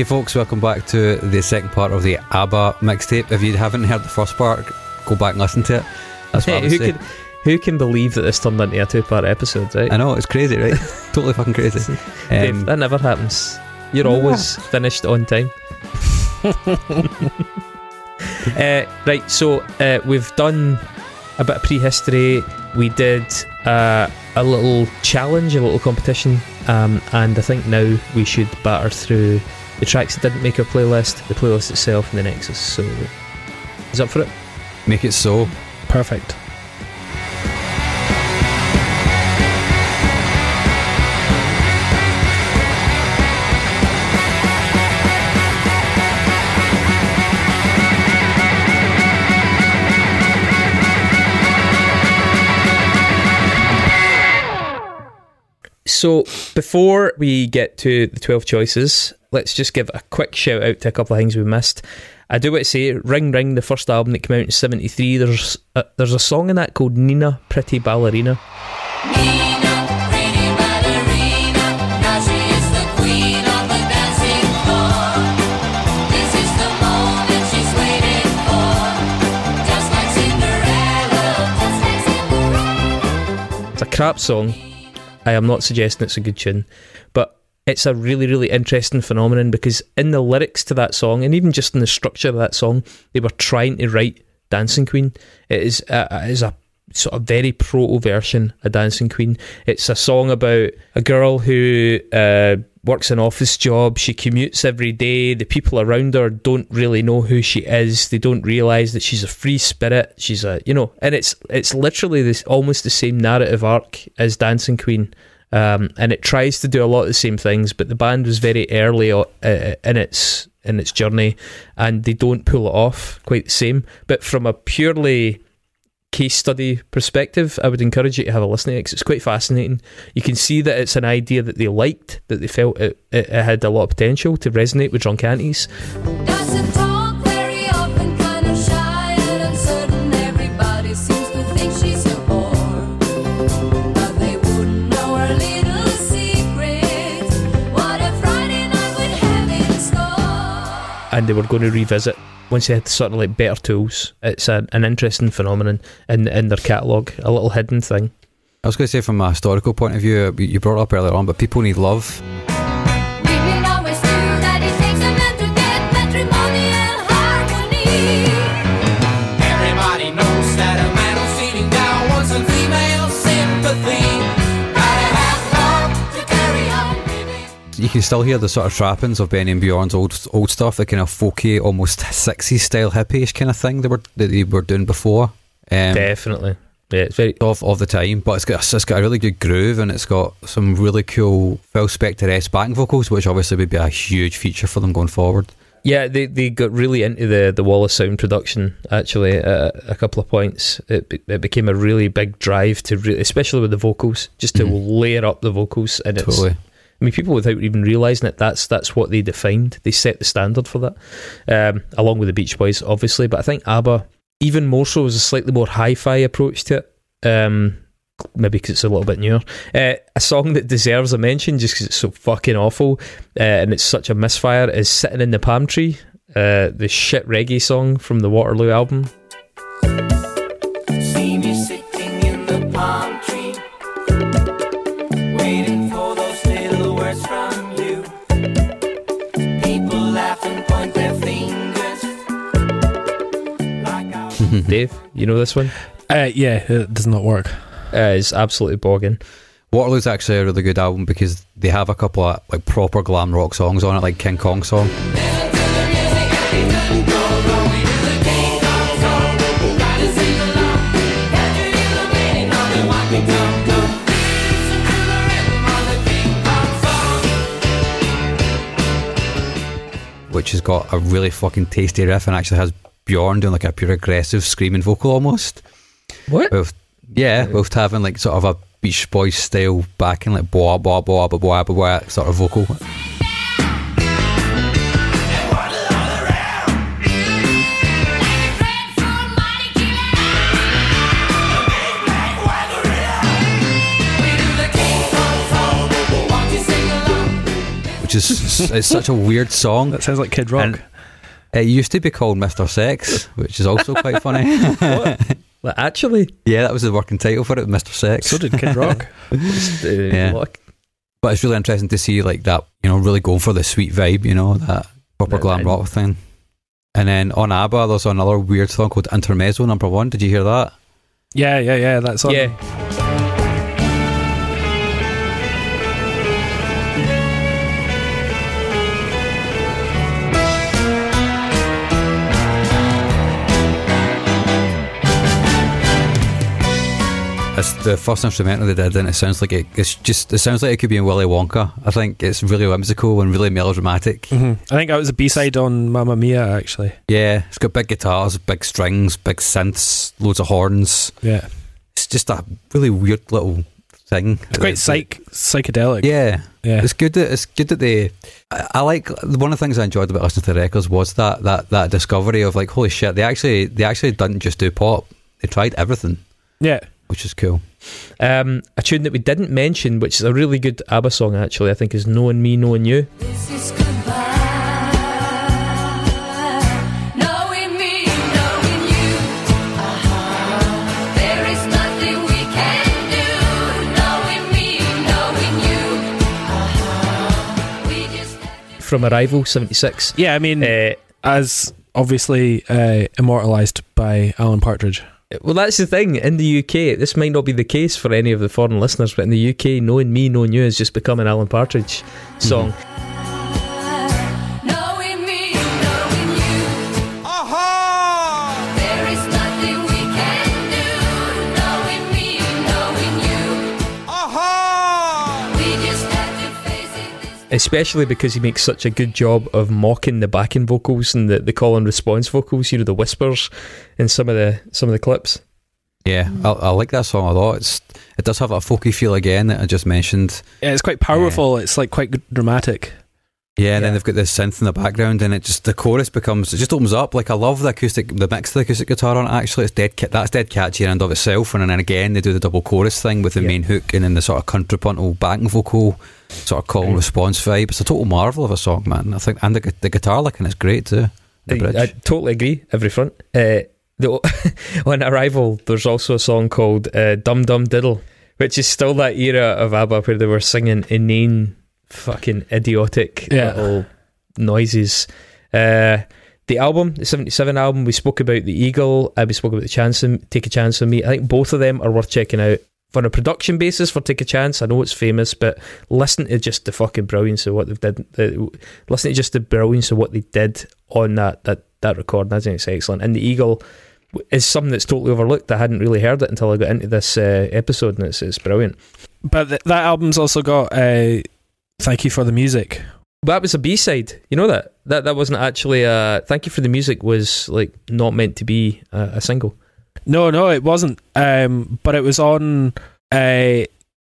Hey folks, welcome back to the second part of the ABBA mixtape. If you haven't heard the first part, go back and listen to it. That's what I would who say. can who can believe that this turned into a two-part episode? Right? I know, it's crazy, right? totally fucking crazy. Um, that never happens. You're always finished on time. uh, right, so uh, we've done a bit of prehistory. We did uh, a little challenge, a little competition, um, and I think now we should batter through the tracks that didn't make our playlist, the playlist itself, and the Nexus. So, is up for it? make it so. Perfect. So, before we get to the 12 choices, let's just give a quick shout out to a couple of things we missed. I do want to say, Ring Ring, the first album that came out in 73, there's a, there's a song in that called Nina Pretty Ballerina. Nina, now she is the queen of the dancing floor. This is the moment she's waiting for, just like Cinderella, just like Cinderella. It's a crap song. I am not suggesting it's a good tune, but it's a really, really interesting phenomenon because in the lyrics to that song, and even just in the structure of that song, they were trying to write Dancing Queen. It is a, it is a sort of very proto version of Dancing Queen. It's a song about a girl who uh, works an office job. She commutes every day. The people around her don't really know who she is. They don't realize that she's a free spirit. She's a you know, and it's it's literally this almost the same narrative arc as Dancing Queen. Um, and it tries to do a lot of the same things, but the band was very early uh, in its in its journey, and they don't pull it off quite the same. But from a purely case study perspective, I would encourage you to have a listen to it 'cause it's quite fascinating. You can see that it's an idea that they liked, that they felt it, it, it had a lot of potential to resonate with drunk aunties. Doesn't talk very often, kind of shy and uncertain. Everybody seems to think she's a bore, but they wouldn't know her little secrets. What a Friday night would have in store. and they were going to revisit once they had sort of like better tools. It's an, an interesting phenomenon in in their catalogue, a little hidden thing. I was going to say, from a historical point of view, you brought up earlier on, but people need love. You can still hear the sort of trappings of Benny and Bjorn's old old stuff, the kind of folky, almost 60s style hippie-ish kind of thing they were that they were doing before. Um, Definitely, yeah, it's very of, of the time, but it's got it's got a really good groove and it's got some really cool Phil Spector-esque backing vocals, which obviously would be a huge feature for them going forward. Yeah, they they got really into the the Wall of Sound production actually at a couple of points. It it became a really big drive to really, especially with the vocals, just to Mhm. layer up the vocals and it's. Totally. I mean, people without even realizing it, that's that's what they defined. They set the standard for that, um, along with the Beach Boys, obviously. But I think ABBA, even more so, is a slightly more hi-fi approach to it. Um, maybe because it's a little bit newer. Uh, a song that deserves a mention just because it's so fucking awful uh, and it's such a misfire is "Sitting in the Palm Tree," uh, the shit reggae song from the Waterloo album. Like I Dave, you know this one? Uh, yeah, it does not work. Uh, it's absolutely bogging. Waterloo's actually a really good album because they have a couple of like proper glam rock songs on it, like King Kong song. which has got a really fucking tasty riff and actually has Bjorn doing like a pure aggressive screaming vocal almost. What? With yeah, with having like sort of a Beach Boys style backing, like blah blah blah blah blah blah, blah sort of vocal. which is it's such a weird song. That sounds like Kid Rock. And it used to be called Mr. Sex, which is also quite funny. Like, actually, yeah, that was the working title for it, Mr. Sex. so did Kid Rock. it's, uh, Yeah. look, But it's really interesting to see like that, you know, really going for the sweet vibe, you know, that proper Yeah, glam rock thing. And then on ABBA, there's another weird song called Intermezzo Number One. Did you hear that? yeah, yeah, yeah. That's on. yeah. It's the first instrumental they did, and it sounds like it, it's just it sounds like it could be in Willy Wonka. I think it's really whimsical and really melodramatic. hmm I think that was a B side on Mamma Mia, actually. Yeah, it's got big guitars, big strings, big synths, loads of horns. Yeah, It's just a really weird little thing. it's quite psych psychedelic. Yeah, yeah. It's good that it's good that they. I, I like one of the things I enjoyed about listening to the records was that that that discovery of like holy shit they actually they actually didn't just do pop they tried everything yeah. Which is cool. Um, a tune that we didn't mention, which is a really good ABBA song, actually, I think, is Knowing Me, Knowing You. This is goodbye. Knowing me, knowing you. There is nothing we can do. Knowing me, knowing you. We just have to From Arrival, 76. Yeah, I mean, Uh, as obviously uh, immortalized by Alan Partridge. Well, that's the thing. In the UK, this might not be the case for any of the foreign listeners, but in the UK, Knowing Me, Knowing You is just becoming Alan Partridge song. Knowing Especially because he makes such a good job of mocking the backing vocals and the, the call and response vocals, you know, the whispers in some of the some of the clips. Yeah, I, I like that song a lot. It's it does have a folky feel again that I just mentioned. Yeah, it's quite powerful. It's like quite dramatic. Yeah, and then they've got this synth in the background, and it just the chorus becomes it just opens up. Like I love the acoustic, the mix of the acoustic guitar on it. Actually, it's dead. That's dead catchy in and of itself. And then again, they do the double chorus thing with the Yeah. main hook, and then the sort of contrapuntal backing vocal, sort of call and Mm. response vibe. It's a total marvel of a song, man. I think, and the, the guitar licking is great too. The I. I totally agree. Every front. Uh, the, on Arrival, there's also a song called uh, "Dum Dum Diddle," which is still that era of ABBA where they were singing inane, fucking idiotic Yeah. little noises. Uh, the album, the '77 album, we spoke about the Eagle. Uh, we spoke about the Chance, on- Take a Chance on Me. I think both of them are worth checking out. For a production basis for Take a Chance, I know it's famous, but listen to just the fucking brilliance of what they've did. Uh, listen to just the brilliance of what they did on that that that recording. I think it's excellent. And the Eagle is something that's totally overlooked. I hadn't really heard it until I got into this uh, episode, and it's, it's brilliant. But th- that album's also got uh, "Thank You for the Music." That was a B side. You know that that that wasn't actually. a. Thank you for the music was like not meant to be a, a single. No, no, it wasn't. Um, but it was on. Uh,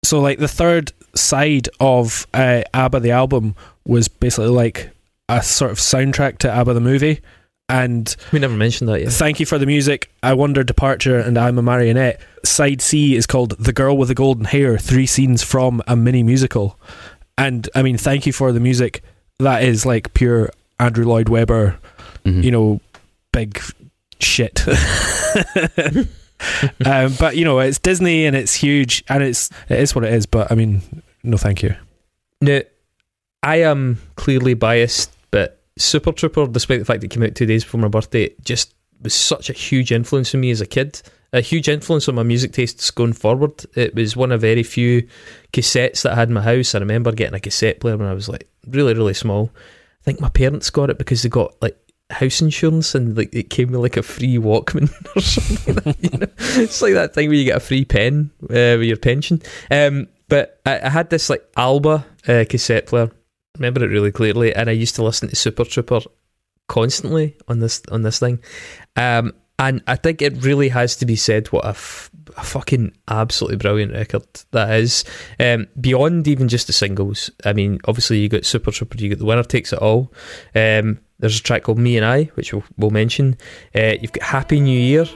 so like the third side of uh, ABBA the album was basically like a sort of soundtrack to ABBA the movie, and We never mentioned that yet. Thank you for the music. I Wonder Departure and I'm a Marionette. Side C is called The Girl with the Golden Hair, three scenes from a mini musical. And I mean, thank you for the music. That is like pure Andrew Lloyd Webber, Mhm. you know, big shit. um, but you know, it's Disney and it's huge and it's it is what it is. But I mean, no, thank you. Now, I am clearly biased, but Super Trooper, despite the fact it came out two days before my birthday, just was such a huge influence on me as a kid. A huge influence on my music tastes going forward. It was one of very few cassettes that I had in my house. I remember getting a cassette player when I was like really, really small. I think my parents got it because they got like house insurance and like it came with like a free Walkman or something. Like that, you know? It's like that thing where you get a free pen uh, with your pension. Um, but I, I had this like Alba uh, cassette player. I Remember it really clearly, and I used to listen to Super Trooper constantly on this on this thing. Um, and I think it really has to be said what a, f- a fucking absolutely brilliant record that is. Um, beyond even just the singles, I mean, obviously you got Super Trooper, you got The Winner Takes It All. Um, there's a track called Me and I, which we'll, we'll mention. Uh, you've got Happy New Year.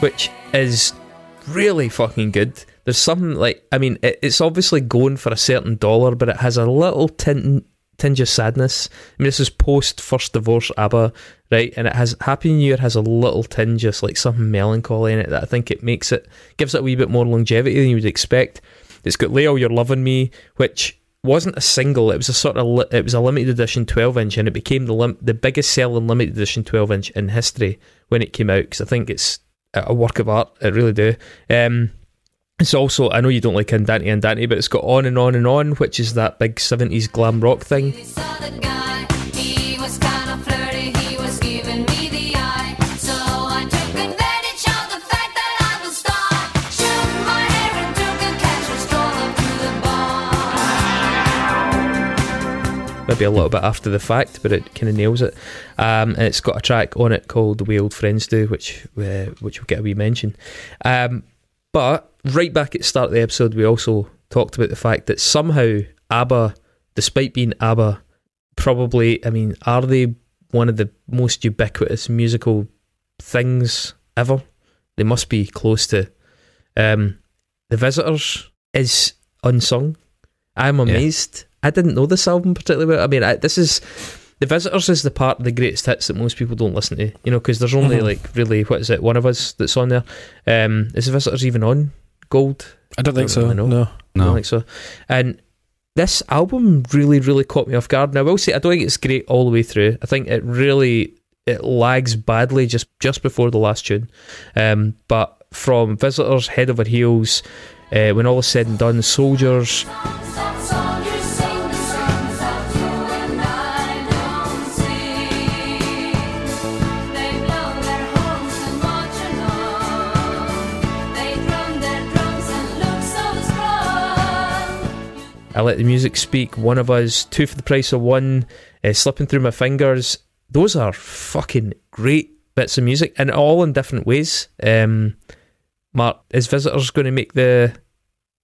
Which is really fucking good. There's something like, I mean, it, it's obviously going for a certain dollar, but it has a little tint, tinge of sadness. I mean, this is post first divorce ABBA, right? And it has Happy New Year has a little tinge of like something melancholy in it that I think it makes it gives it a wee bit more longevity than you would expect. It's got Lay All Your Love on Me, which wasn't a single. It was a sort of li- it was a limited edition 12 inch, and it became the lim- the biggest selling limited edition 12 inch in history when it came out. Because I think it's a work of art. It really do. Um, it's also I know you don't like Andante Andante, but it's got on and on and on, which is that big 70s glam rock thing. Maybe a little bit after the fact, but it kind of nails it. Um, and it's got a track on it called "The Way Old Friends Do," which uh, which will get a wee mention. Um, but right back at the start of the episode, we also talked about the fact that somehow ABBA, despite being ABBA, probably I mean, are they one of the most ubiquitous musical things ever? They must be close to. Um, the Visitors is unsung. I'm amazed. I didn't know this album particularly well. I mean, I, this is the Visitors is the part of the greatest hits that most people don't listen to. You know, because there's only Mhm. like really what is it? One of us that's on there. Um, is the Visitors even on Gold? I don't think Don't so. really know. No. I don't think so. And this album really, really caught me off guard. And I will say, I don't think it's great all the way through. I think it really it lags badly just just before the last tune. Um, but from Visitors, Head Over Heels, uh, when all is said and done, Soldiers, soldiers I Let the Music Speak, One of Us, Two for the Price of One, uh, Slipping Through My Fingers. Those are fucking great bits of music and all in different ways. Um, Mark, is Visitors going to make the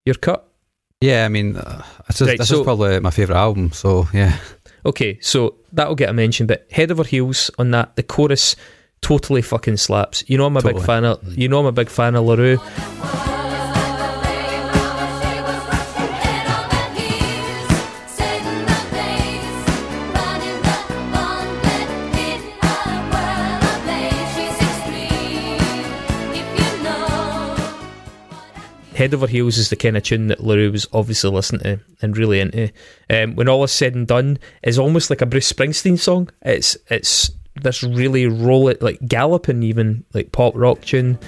your cut? Yeah, I mean, uh, this, is, Right, this so- is probably my favourite album, so yeah. Okay, so that'll get a mention, but head over heels on that. The chorus totally fucking slaps. You know I'm a big fan of. You know I'm a big fan of La Roux. Head over heels is the kind of tune that La Roux was obviously listening to and really into. Um, when all is said and done, is almost like a Bruce Springsteen song. It's it's this really roll it like galloping even like pop rock tune.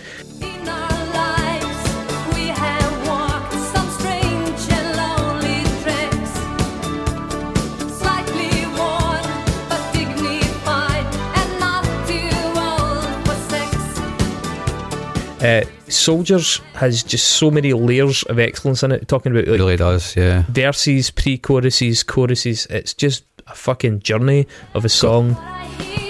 Uh, Soldiers has just so many layers of excellence in it. Talking about It like really does, yeah. verses, pre-choruses, choruses. It's just a fucking journey of a song. I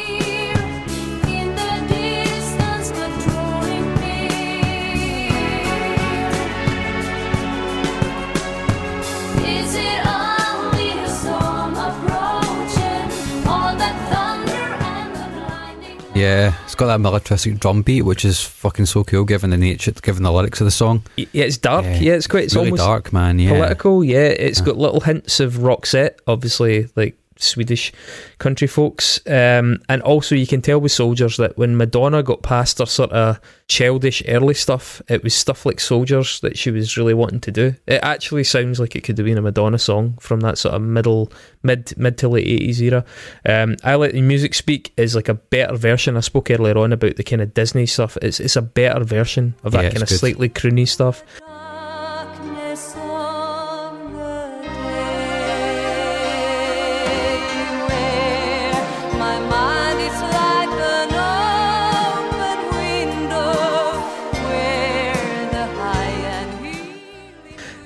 Yeah, it's got that militaristic drum beat, which is fucking so cool, given the nature, given the lyrics of the song. Yeah, it's dark. Yeah, Yeah, it's quite. It's really almost dark, man. Yeah, political. Yeah, it's Yeah. got little hints of Roxette, obviously, like Swedish country folks. Um, and also, you can tell with Soldiers that when Madonna got past her sort of childish early stuff, it was stuff like Soldiers that she was really wanting to do. It actually sounds like it could have been a Madonna song from that sort of middle, mid, mid to late eighties era. Um, I let the music speak is like a better version. I spoke earlier on about the kind of Disney stuff. It's it's a better version of that Yeah, kind of good. slightly croony stuff.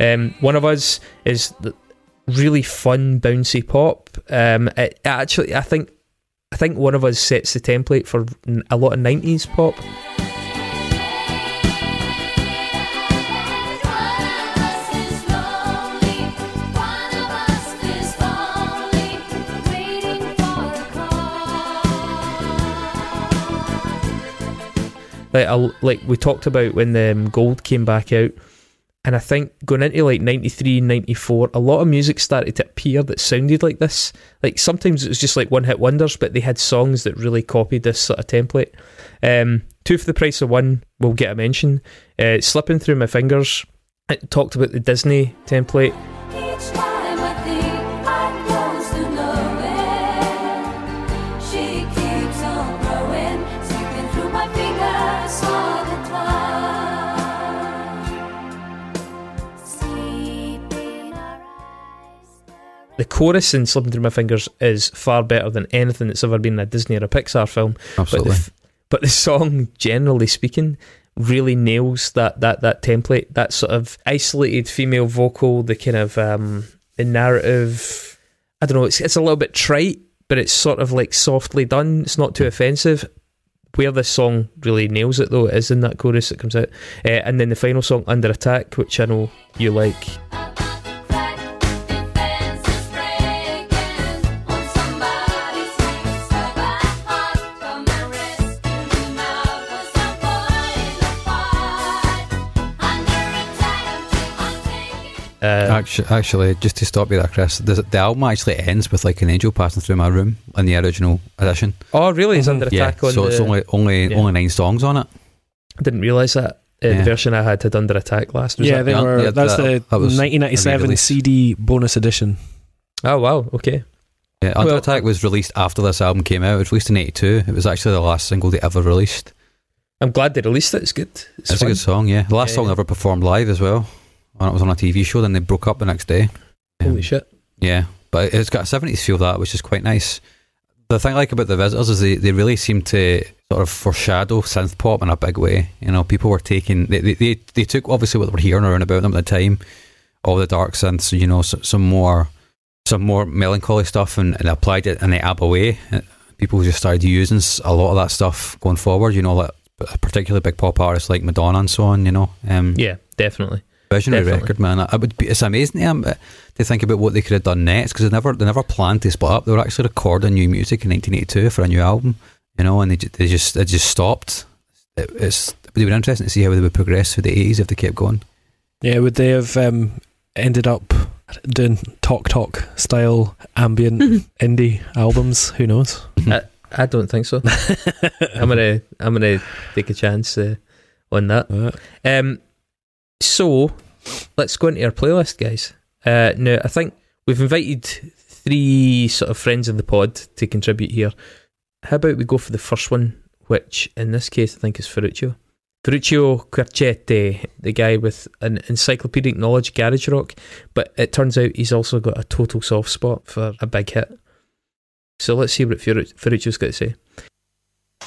Um, one of us is really fun, bouncy pop. Um, it, actually, I think, I think one of us sets the template for a lot of '90s pop. Like like we talked about when the um, Gold came back out, and I think going into like 93, 94, a lot of music started to appear that sounded like this. Like sometimes it was just like one hit wonders, but they had songs that really copied this sort of template. Um, Two for the price of one will get a mention. Uh, Slipping through my fingers. It talked about the Disney template. The chorus in Slipping Through My Fingers is far better than anything that's ever been in a Disney or a Pixar film. Absolutely. But the, but the song, generally speaking, really nails that that that template. That sort of isolated female vocal, the kind of um, the narrative. I don't know. It's it's a little bit trite, but it's sort of like softly done. It's not too offensive. Where this song really nails it, though, is in that chorus that comes out, uh, and then the final song, "Under Attack," which I know you like. Actually, actually, just to stop you there, Chris, the, the album actually ends with like an angel passing through my room in the original edition. oh, really? It's under Yeah, attack on so the. it's only only yeah. only nine songs on it. I didn't realise that. Uh, The Yeah. version I had had under attack last. Was yeah, that- they were. yeah, that's that- the that 1997. CD bonus edition. Oh wow. Okay. Yeah, Under Well- Attack was released after this album came out. It was released in '82. It was actually the last single they ever released. I'm glad they released it. It's good. It's, It's, a good song, yeah. The last Yeah, song yeah. ever performed live as well. When it was on a TV show, then they broke up the next day. Holy Um, shit. Yeah, but it's got a 70s feel to that, which is quite nice. The thing I like about the visitors is they, they really seem to sort of foreshadow synth pop in a big way. You know, people were taking they they, they, they took obviously what they were hearing around about them at the time, all the dark synths, you know, s some more some more melancholy stuff, and, and applied it in the ABBA way. Uh, People just started using a lot of that stuff going forward. You know, like particularly big pop artists like Madonna and so on. You know, um, Yeah, definitely. Visionary Definitely. record, man. I would be, it's amazing to, um, to think about what they could have done next because they never they never planned to split up. They were actually recording new music in 1982 for a new album, you know, and they, they just they just stopped. It, it's it would be interesting to see how they would progress through the 80s if they kept going. Yeah, would they have um, ended up doing talk talk style ambient indie albums? Who knows? I don't think so. I'm gonna I'm gonna take a chance uh, on that. Uh, Um, so let's go into our playlist, guys. Uh, now I think we've invited three sort of friends of the pod to contribute here. How about we go for the first one, which in this case I think is Ferruccio. Ferruccio Quercetti, the guy with an encyclopedic knowledge garage rock, but it turns out he's also got a total soft spot for a big hit. So let's see what Ferruc- Ferruccio's got to say.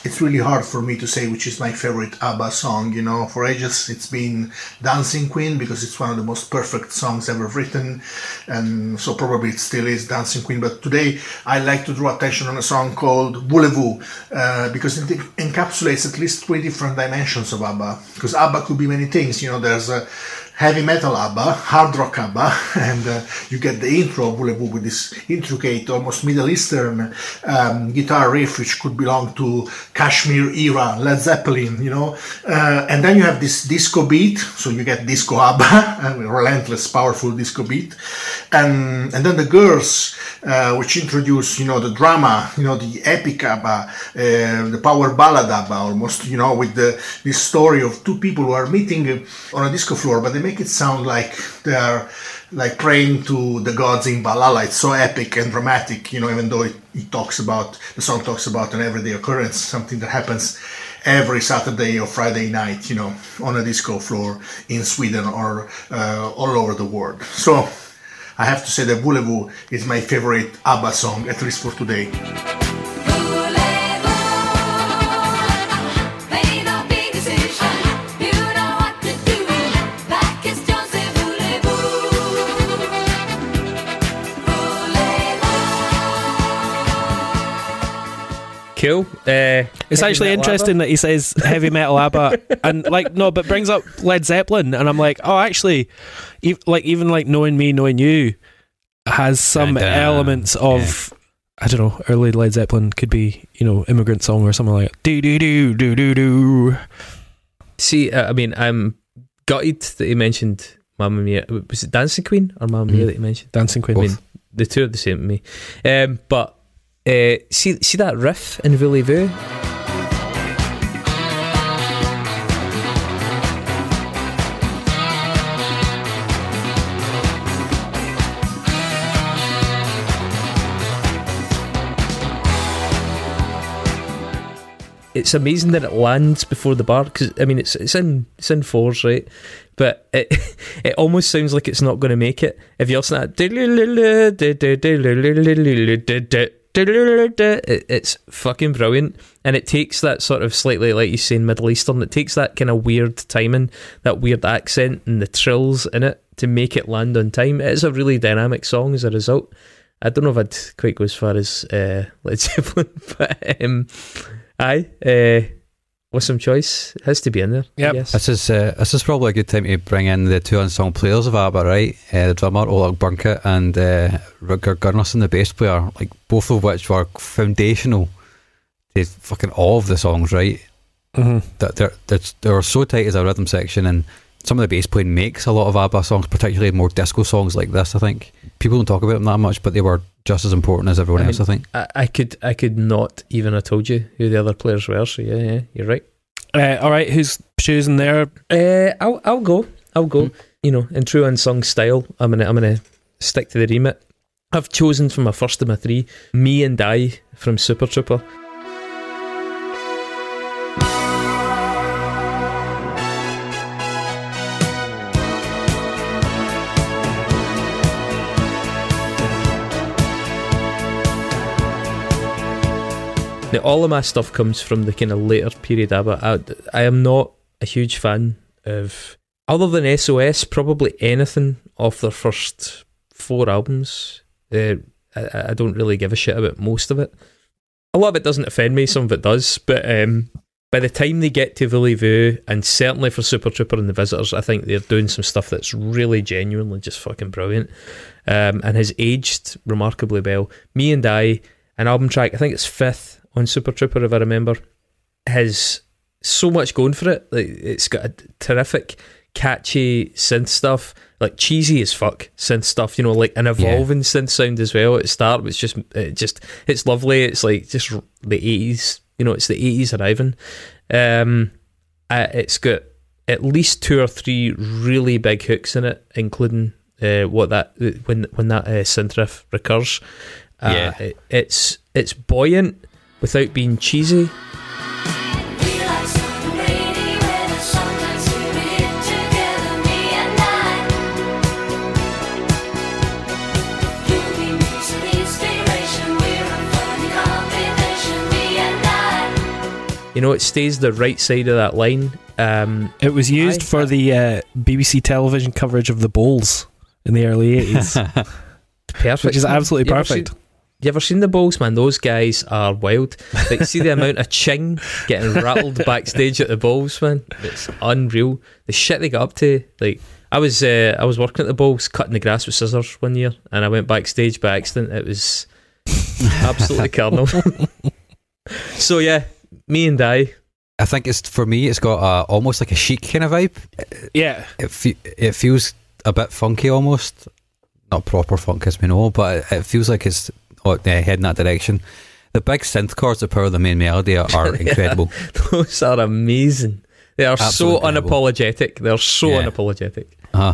It's really hard for me to say which is my favorite ABBA song. You know, for ages it's been Dancing Queen because it's one of the most perfect songs ever written, and so probably it still is Dancing Queen. But today I like to draw attention on a song called Voulez-vous uh, because it encapsulates at least three different dimensions of ABBA. Because ABBA could be many things. You know, there's a heavy metal ABBA, hard rock ABBA, and uh, you get the intro of Voulez-vous with this intricate, almost Middle Eastern um, guitar riff, which could belong to Kashmir era, Led Zeppelin, you know. Uh, and then you have this disco beat, so you get disco ABBA, relentless, powerful disco beat. And, and then the girls, uh, which introduce, you know, the drama, you know, the epic ABBA, uh, the power ballad ABBA, almost, you know, with the this story of two people who are meeting on a disco floor, but they make it sound like they are like praying to the gods in Valhalla. It's so epic and dramatic, you know, even though it, it talks about, the song talks about an everyday occurrence, something that happens every Saturday or Friday night, you know, on a disco floor in Sweden or uh, all over the world. So I have to say that Voulez-vous is my favorite ABBA song, at least for today. Cool. Uh, It's actually interesting that he says heavy metal ABBA and like no, but brings up Led Zeppelin, and I'm like, oh, actually, ev- like even like knowing me, knowing you, has some elements of I don't know, early Led Zeppelin could be you know immigrant song or something like do do do do do do. See, uh, I mean, I'm gutted that he mentioned Mamma Mia. Was it Dancing Queen or Mamma Mia Mhm. that he mentioned? Dancing Queen. I mean, the two are the same to me. Um, but uh, see, see that riff in Voulez-Vous? It's amazing that it lands before the bar because I mean it's it's in it's in fours right, but it it almost sounds like it's not going to make it if you listen to that. It, it's fucking brilliant, and it takes that sort of slightly, like you saying, Middle Eastern. It takes that kind of weird timing, that weird accent, and the trills in it to make it land on time. It is a really dynamic song as a result. I don't know if I'd quite go as far as uh, Led Zeppelin, but um, aye, uh, with some choice, it has to be in there. Yep. Yes. This is uh, this is probably a good time to bring in the two unsung players of ABBA, right? Uh, the drummer Ola Brunkert and uh, Rutger Gunnarsson, the bass player, like both of which were foundational to fucking all of the songs, right? Mhm. That they're, they're they're so tight as a rhythm section, and some of the bass playing makes a lot of ABBA songs, particularly more disco songs like this. I think people don't talk about them that much, but they were just as important as everyone I else. I think. I, I could I could not even have told you who the other players were. So yeah, yeah, you're right. Uh, all right, who's choosing there? Uh, I'll I'll go. I'll go. You know, in true unsung style, I'm gonna I'm gonna stick to the remit. I've chosen from my first of my three, Me and I from Super Trooper. Now, all of my stuff comes from the kind of later period ABBA. I, I am not a huge fan of, other than SOS, probably anything off their first four albums. Uh, I, I don't really give a shit about most of it. A lot of it doesn't offend me, some of it does, but um, by the time they get to Voulez-Vous, and certainly for Super Trooper and the Visitors, I think they're doing some stuff that's really genuinely just fucking brilliant um, and has aged remarkably well. Me and I, an album track, I think it's fifth on Super Trooper, if I remember, has so much going for it. Like it's got a terrific, catchy synth stuff, like cheesy as fuck synth stuff. You know, like an evolving synth sound as well. At the start, it's just, it just, it's lovely. It's like just the eighties. You know, it's the eighties arriving. Um, uh, it's got at least two or three really big hooks in it, including uh, what that when when that uh, synth riff recurs. Uh, Yeah. it- it's it's buoyant without being cheesy. We like some rainy weather, sometimes we read together, me and I. You be music inspiration, we're a funny combination, me and I. You know, it stays the right side of that line. Um, It was used I- for the uh, BBC television coverage of the Bowls in the early 80s, perfect, which is absolutely perfect. seen- you ever seen the balls, man? Those guys are wild. Like, see the amount of ching getting rattled backstage at the balls, man. It's unreal. The shit they got up to. Like, I was, uh, I was working at the balls, cutting the grass with scissors one year, and I went backstage by accident. It was absolutely carnal. so yeah, me and I. I think it's for me. It's got a, almost like a chic kind of vibe. Yeah. It fe- it feels a bit funky almost, not proper funk as we know, but it, it feels like it's oh, yeah, heading that direction. The big synth chords that power the main melody are, are incredible. Those are amazing. They are so Absolutely incredible. unapologetic. They're so Yeah. unapologetic. Uh,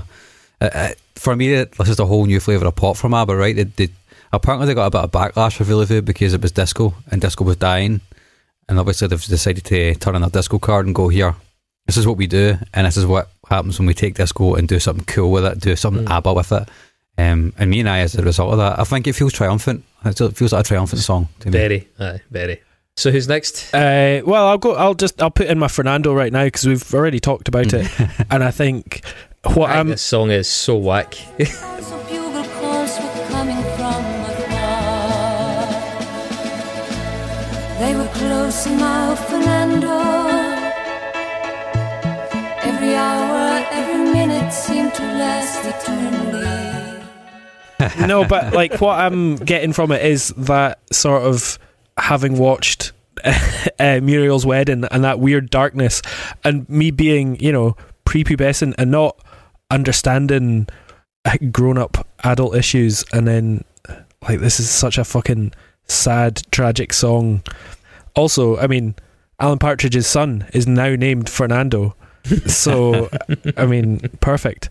uh, uh, for me, this is a whole new flavour of pop from ABBA, right? They, they, apparently, they got a bit of backlash for Voulez-Vous because it was disco and disco was dying. And obviously, they've decided to turn on their disco card and go, here, this is what we do. And this is what happens when we take disco and do something cool with it, do something Mm. ABBA with it. Um, and me and I, as a result of that, I think it feels triumphant. It feels like a triumphant song to me. Very, aye, very. So who's next? Uh, well, I'll go. I'll just. I'll put in my Fernando right now because we've already talked about it, and I think what I think I'm. this song is so whack. Sounds of bugle calls were coming from afar. They were close in my Fernando. Every hour, every minute seemed to last eternally. No, but like what I'm getting from it is that sort of having watched uh, Muriel's wedding and that weird darkness, and me being you know prepubescent and not understanding grown up adult issues, and then like this is such a fucking sad, tragic song. Also, I mean, Alan Partridge's son is now named Fernando, so I mean, perfect.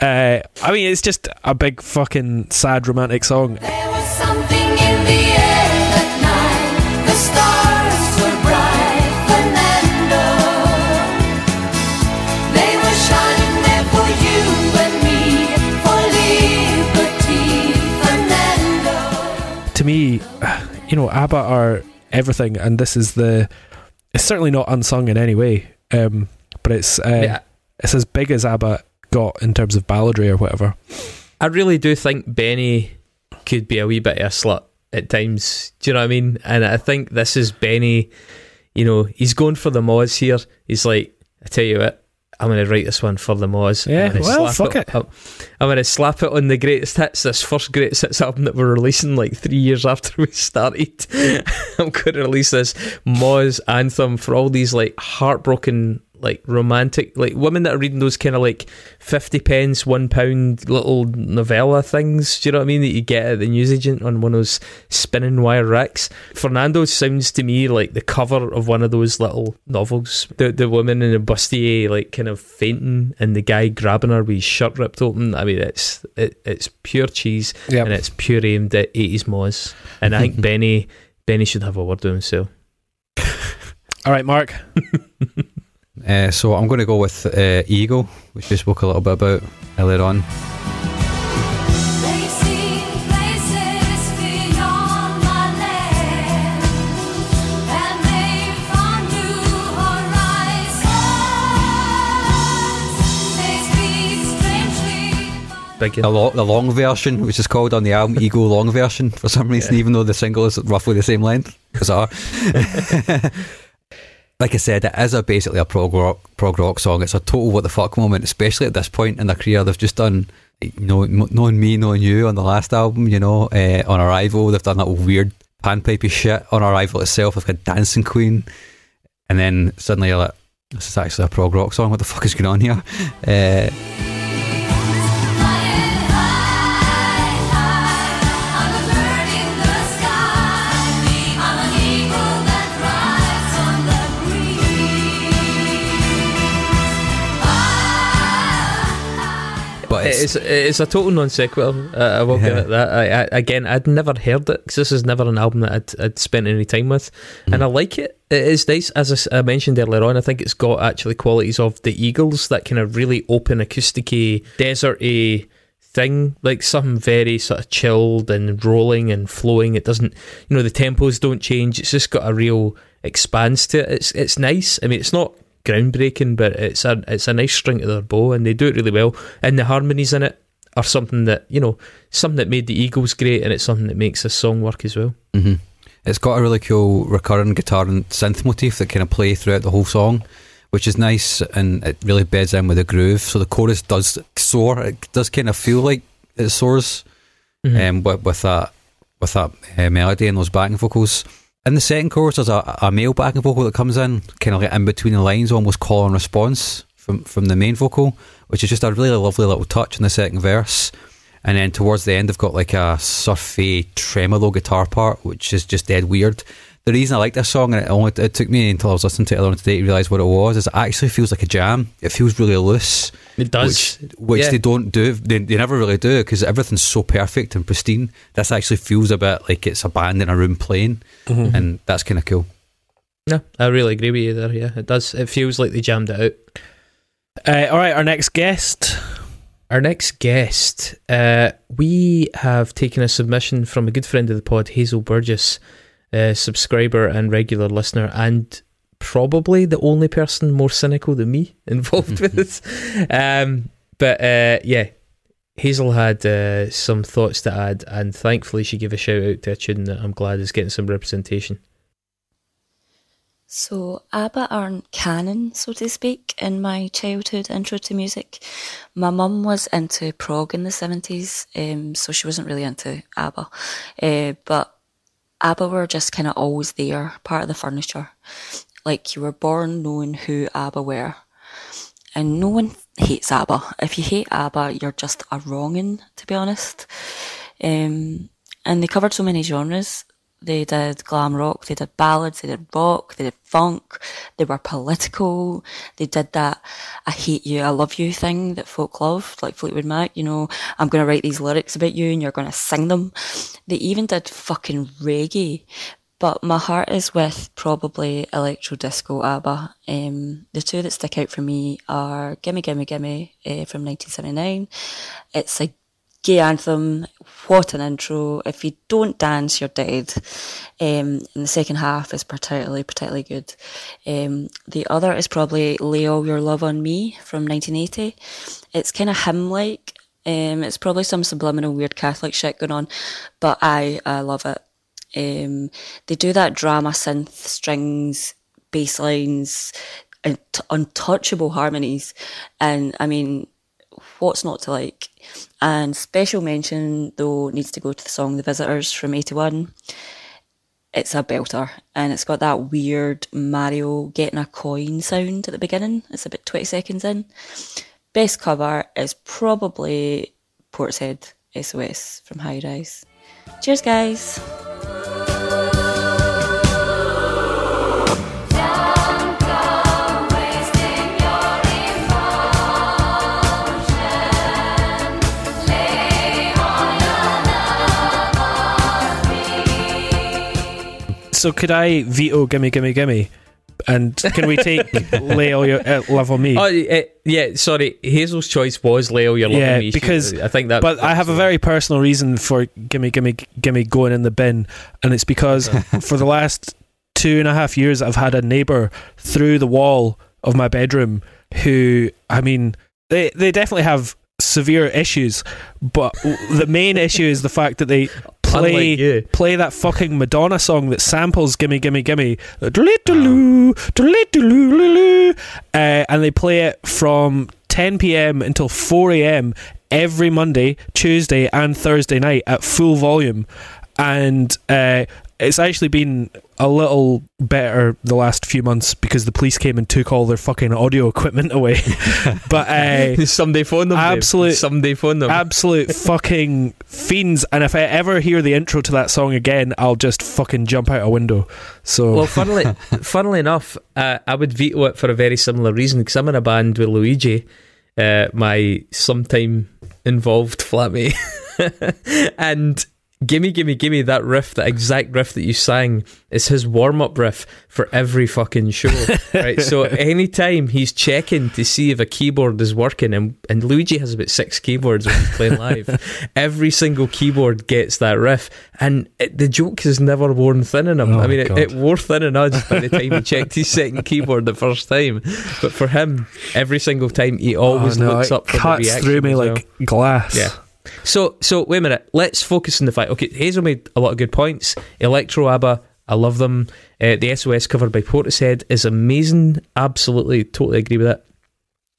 Uh, I mean, it's just a big fucking sad romantic song. There was something in the air that night. The stars were bright, Fernando. They were shining there for you and me, for liberty, Fernando. to me, you know, ABBA are everything, and this is the. It's certainly not unsung in any way, um, but it's uh, Yeah. it's as big as ABBA got in terms of balladry or whatever. I really do think Benny could be a wee bit of a slut at times. Do you know what I mean? And I think this is Benny. You know, he's going for the Moz here. He's like, I tell you what, I'm going to write this one for the Moz. Yeah, well, fuck it. I'm, I'm going to slap it on the greatest hits. This first greatest hits album that we're releasing like three years after we started. I'm going to release this Moz anthem for all these like heartbroken. Like romantic, like women that are reading those kind of like fifty pence, one pound little novella things. Do you know what I mean? That you get at the newsagent on one of those spinning wire racks. Fernando sounds to me like the cover of one of those little novels. The the woman in the bustier like kind of fainting, and the guy grabbing her with his shirt ripped open. I mean, it's it, it's pure cheese, Yep. and it's pure aimed at eighties moz. And I think Benny Benny should have a word with himself. All right, Mark. Uh, so I'm going to go with uh, Eagle, which we spoke a little bit about earlier on. They see places beyond my land, and they found new horizons. They speak strangely. Big The, lo- the long version, which is called on the album Eagle Long Version, for some reason, even though the single is roughly the same length. Bizarre. like I said, it is a basically a prog rock, prog rock song. It's a total what the fuck moment, especially at this point in their career. They've just done, you know, knowing me, knowing you on the last album, you know, uh, on Arrival, they've done that weird panpipey shit. On Arrival itself, they've got Dancing Queen. And then suddenly you're like, this is actually a prog rock song. What the fuck is going on here? Uh, it's, It's a total non sequitur. Uh, I will give Yeah. it that. I, I, again, I'd never heard it because this is never an album that I'd, I'd spent any time with, Mm. and I like it. It is nice, as I mentioned earlier on. I think it's got actually qualities of the Eagles, that kind of really open, acousticy, deserty thing, like something very sort of chilled and rolling and flowing. It doesn't, you know, the tempos don't change. It's just got a real expanse to it. It's it's nice. I mean, it's not groundbreaking, but it's a it's a nice string to their bow, and they do it really well. And the harmonies in it are something that you know, something that made the Eagles great, and it's something that makes this song work as well. hmm It's got a really cool recurring guitar and synth motif that kind of play throughout the whole song, which is nice and it really beds in with the groove. So the chorus does soar. It does kind of feel like it soars Mhm. um, with, with that with that uh, melody and those backing vocals. In the second chorus, there's a, a male backing vocal that comes in, kind of like in between the lines, almost call and response from from the main vocal, which is just a really lovely little touch in the second verse. And then towards the end, they've got like a surfy tremolo guitar part, which is just dead weird. The reason I like this song, and it only it took me until I was listening to it earlier today to realise what it was, is it actually feels like a jam. It feels really loose, It does. which, which Yeah. they don't do. They, they never really do because everything's so perfect and pristine. This actually feels a bit like it's a band in a room playing, Mhm. and that's kind of cool. No, I really agree with you there. Yeah, it does. It feels like they jammed it out. Uh, all right, our next guest. Our next guest, uh, we have taken a submission from a good friend of the pod, Hazel Burgess, uh, subscriber and regular listener, and probably the only person more cynical than me involved with it. Um, but uh, yeah, Hazel had uh, some thoughts to add, and thankfully she gave a shout out to a tune that I'm glad is getting some representation. So, ABBA aren't canon, so to speak, in my childhood intro to music. My mum was into prog in the 70s, um, so she wasn't really into ABBA. Uh, but ABBA were just kind of always there, part of the furniture. Like you were born knowing who ABBA were. And no one hates ABBA. If you hate ABBA, you're just a wrongin', to be honest. Um, and they covered so many genres. They did glam rock, they did ballads, they did rock, they did funk, they were political, they did that I hate you, I love you thing that folk loved, like Fleetwood Mac, you know, I'm gonna write these lyrics about you and you're gonna sing them. They even did fucking reggae. But my heart is with probably electro disco ABBA. Um, the two that stick out for me are Gimme Gimme Gimme uh, from 1979. It's a gay anthem. What an intro. If you don't dance, you're dead. Um, and the second half is particularly, particularly good. Um, the other is probably Lay All Your Love on Me from 1980. It's kind of hymn-like. Um, it's probably some subliminal weird Catholic shit going on, but I, I love it. Um, they do that drama synth strings, bass lines, and t- untouchable harmonies. And I mean, what's not to like? And special mention though needs to go to the song The Visitors from 81. It's a belter and it's got that weird Mario getting a coin sound at the beginning. It's about 20 seconds in. Best cover is probably Portishead SOS from High Rise. Cheers, guys. So could I veto "Gimme Gimme Gimme"? And can we take "Lay All Your uh, Love on Me"? Oh, eh, yeah, sorry. Hazel's choice was Leo. You're loving Yeah, me. She- because- I think that. but I have a very personal reason for "Gimme Gimme Gimme" going in the bin, and it's because for the last two and a half years, I've had a neighbour through the wall of my bedroom who, I mean, they they definitely have severe issues, but the main issue is the fact that they play play that fucking Madonna song that samples "Gimme Gimme Gimme," uh, and they play it from 10 p.m. until 4 a.m. every Monday, Tuesday, and Thursday night at full volume, and uh, it's actually been a little better the last few months because the police came and took all their fucking audio equipment away. but uh, Someday phone them. Absolute- Someday phone them. absolute fucking fiends. And if I ever hear the intro to that song again, I'll just fucking jump out a window. So Well, funnily, funnily enough, uh, I would veto it for a very similar reason because I'm in a band with Luigi, uh, my sometime involved flatmate, and gimme, gimme, gimme that riff, that exact riff that you sang, is his warm up riff for every fucking show. right, so anytime he's checking to see if a keyboard is working, and and Luigi has about six keyboards when he's playing live, every single keyboard gets that riff, and it, the joke has never worn thin in him. Oh, I mean, it, it wore thin in us by the time he checked his second keyboard the first time, but for him, every single time he oh, always Oh, no, looks up for the cuts reaction through me well. like glass. Yeah. So, so wait a minute. Let's focus on the fact. Okay, Hazel made a lot of good points. Electro ABBA, I love them. Uh, the SOS cover by Portishead is amazing. Absolutely, totally agree with that.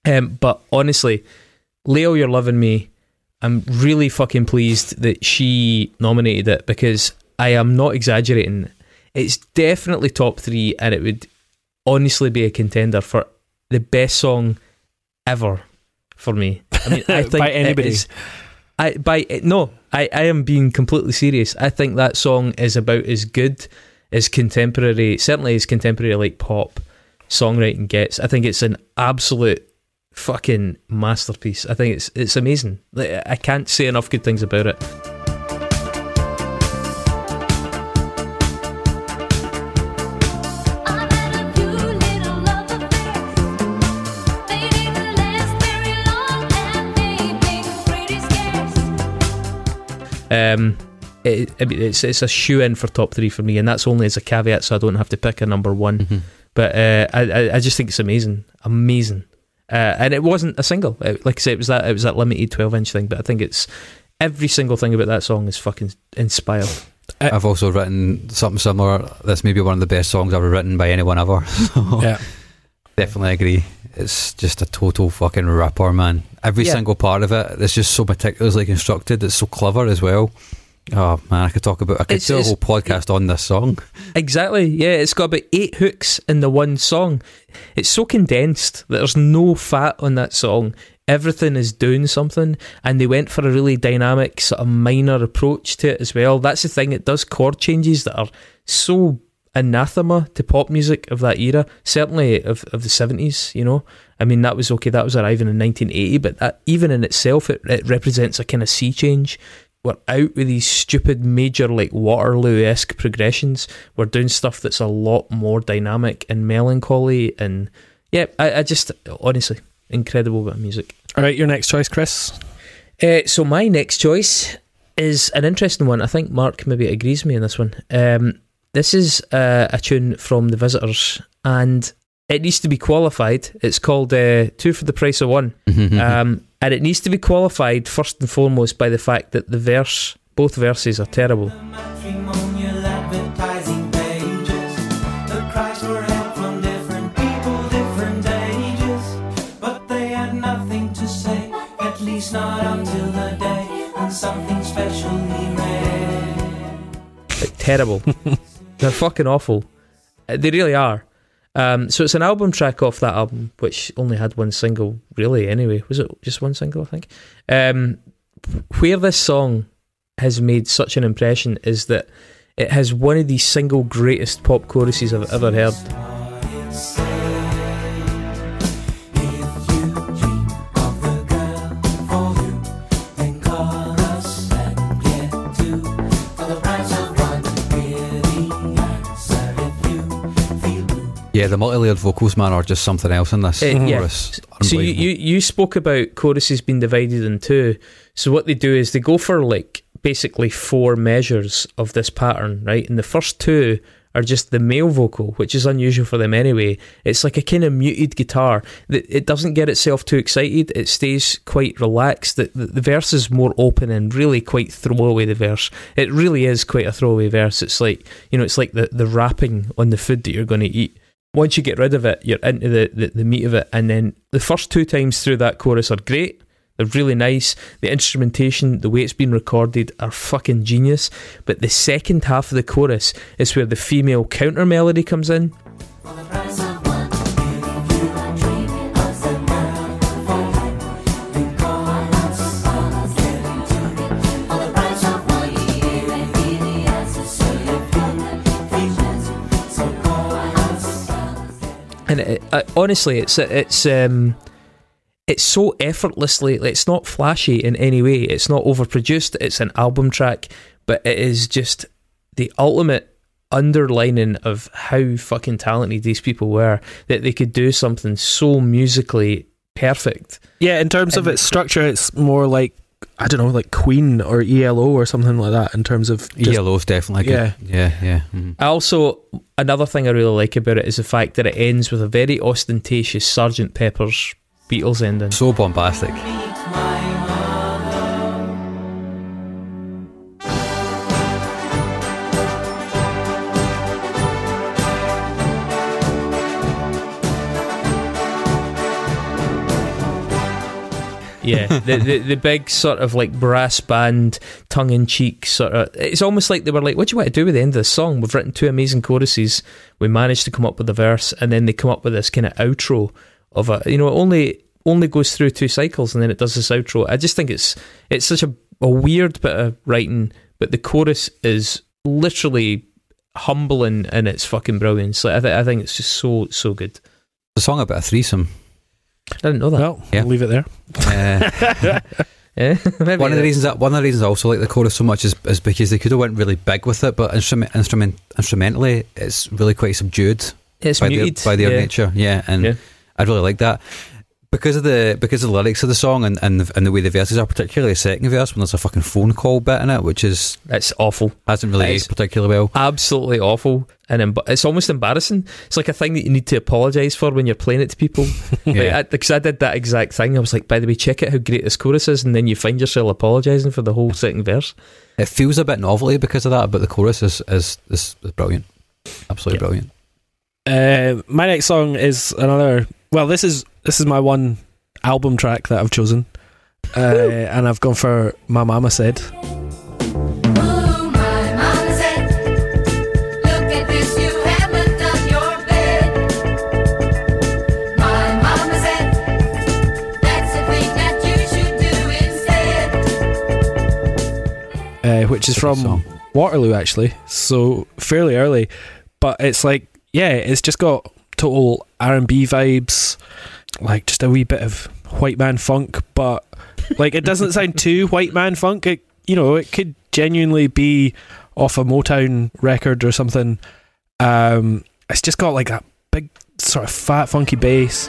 Um, but honestly, Lay All Your Love on Me. I'm really fucking pleased that she nominated it because I am not exaggerating. It's definitely top three, and it would honestly be a contender for the best song ever for me. I mean, I think By anybody. is- I by no, I, I am being completely serious. I think that song is about as good as contemporary, certainly as contemporary like pop songwriting gets. I think it's an absolute fucking masterpiece. I think it's it's amazing. I can't say enough good things about it. Um, it, it's it's a shoe in for top three for me, and that's only as a caveat, so I don't have to pick a number one. Mhm. But uh, I, I just think it's amazing, amazing. Uh, and it wasn't a single. It- like I said, it was that it was that limited twelve inch thing. But I think it's every single thing about that song is fucking inspired. I've also written something similar. That's maybe one of the best songs ever written by anyone ever. So Yeah. Definitely agree. It's just a total fucking rapper, man. Every Yeah. single part of it, it's just so meticulously constructed. It's so clever as well. Oh man, I could talk about. I could It's- do a whole podcast on this song. Exactly. Yeah, it's got about eight hooks in the one song. It's so condensed that there's no fat on that song. Everything is doing something, and they went for a really dynamic, sort of minor approach to it as well. That's the thing; it does chord changes that are so anathema to pop music of that era, certainly of, of the seventies. You know, I mean, that was okay. That was arriving in 1980, but that even in itself, it, it represents a kind of sea change. We're out with these stupid major like Waterloo esque progressions. We're doing stuff that's a lot more dynamic and melancholy, and yeah, I, I just honestly incredible bit of music. All right, your next choice, Chris. Uh, so my next choice is an interesting one. I think Mark maybe agrees with me on this one. Um, this is uh, a tune from the Visitors, and it needs to be qualified. It's called uh, Two for the Price of One, um, and it needs to be qualified first and foremost by the fact that the verse, both verses, are terrible. matrimonial advertising pages. The cries were held from different people, different ages. But they had nothing to say, at least not until the day when something special he like terrible. They're fucking awful. Uh, They really are. Um, so it's an album track off that album, which only had one single, really. Anyway, was it just one single? I think. Um, where this song has made such an impression is that it has one of the single greatest pop choruses I've ever heard. Yeah, the multi-layered vocals, man, are just something else in this Uh, yeah. chorus. So you, you you spoke about choruses being divided in two. So what they do is they go for like basically four measures of this pattern, right? And the first two are just the male vocal, which is unusual for them anyway. It's like a kind of muted guitar. That It doesn't get itself too excited. It stays quite relaxed. The, the, the verse is more open and really quite throwaway. The verse, it really is quite a throwaway verse. It's like you know, it's like the the wrapping on the food that you're going to eat once you get rid of it, you're into the, the, the meat of it. And then the first two times through that chorus are great. They're really nice. The instrumentation, the way it's been recorded, are fucking genius. But the second half of the chorus is where the female counter melody comes in. It, uh, honestly, it's it's um, it's so effortlessly. It's not flashy in any way. It's not overproduced. It's an album track, but it is just the ultimate underlining of how fucking talented these people were that they could do something so musically perfect. Yeah, in terms of its structure, it's more like I don't know, like Queen or ELO or something like that. In terms of just, ELO's definitely good. Yeah, yeah. mhm. I also another thing I really like about it is the fact that it ends with a very ostentatious Sergeant Pepper's Beatles ending. So bombastic. Yeah, the, the the big sort of like brass band, tongue in cheek sort of. It's almost like they were like, "What do you want to do with the end of the song? We've written two amazing choruses. We managed to come up with a verse, and then they come up with this kind of outro of a. You know, it only only goes through two cycles, and then it does this outro. I just think it's it's such a, a weird bit of writing, but the chorus is literally humbling in its fucking brilliance. Like, I, th- I think it's just so so good. The song about a threesome. I didn't know that. Well, Yeah. we'll leave it there. Uh, Yeah, one of the reasons that one of the reasons I also like the chorus so much is, is because they could have went really big with it, but instrument instrument instrumentally it's really quite subdued it's by muted their by their yeah. nature. Yeah, and Yeah. I really like that because of the because of the lyrics of the song and and the, and the way the verses are, particularly the second verse when there's a fucking phone call bit in it, which is It's awful. hasn't really aged particularly well. absolutely awful and emb- it's almost embarrassing it's like a thing that you need to apologise for when you're playing it to people Yeah. because I, did that exact thing I was like by the way check out how great this chorus is and then you find yourself apologising for the whole second verse It feels a bit novelty because of that, but the chorus is is, is, is brilliant, absolutely Yeah. brilliant. Uh, my next song is another well, this is this is my one album track that I've chosen, uh, and I've gone for "My Mama Said." Uh, which is from Waterloo actually, so fairly early. But it's like, yeah, it's just got total R and B vibes, like just a wee bit of white man funk, but like it doesn't sound too white man funk. It you know it could genuinely be off a Motown record or something. Um, it's just got like that big sort of fat funky bass.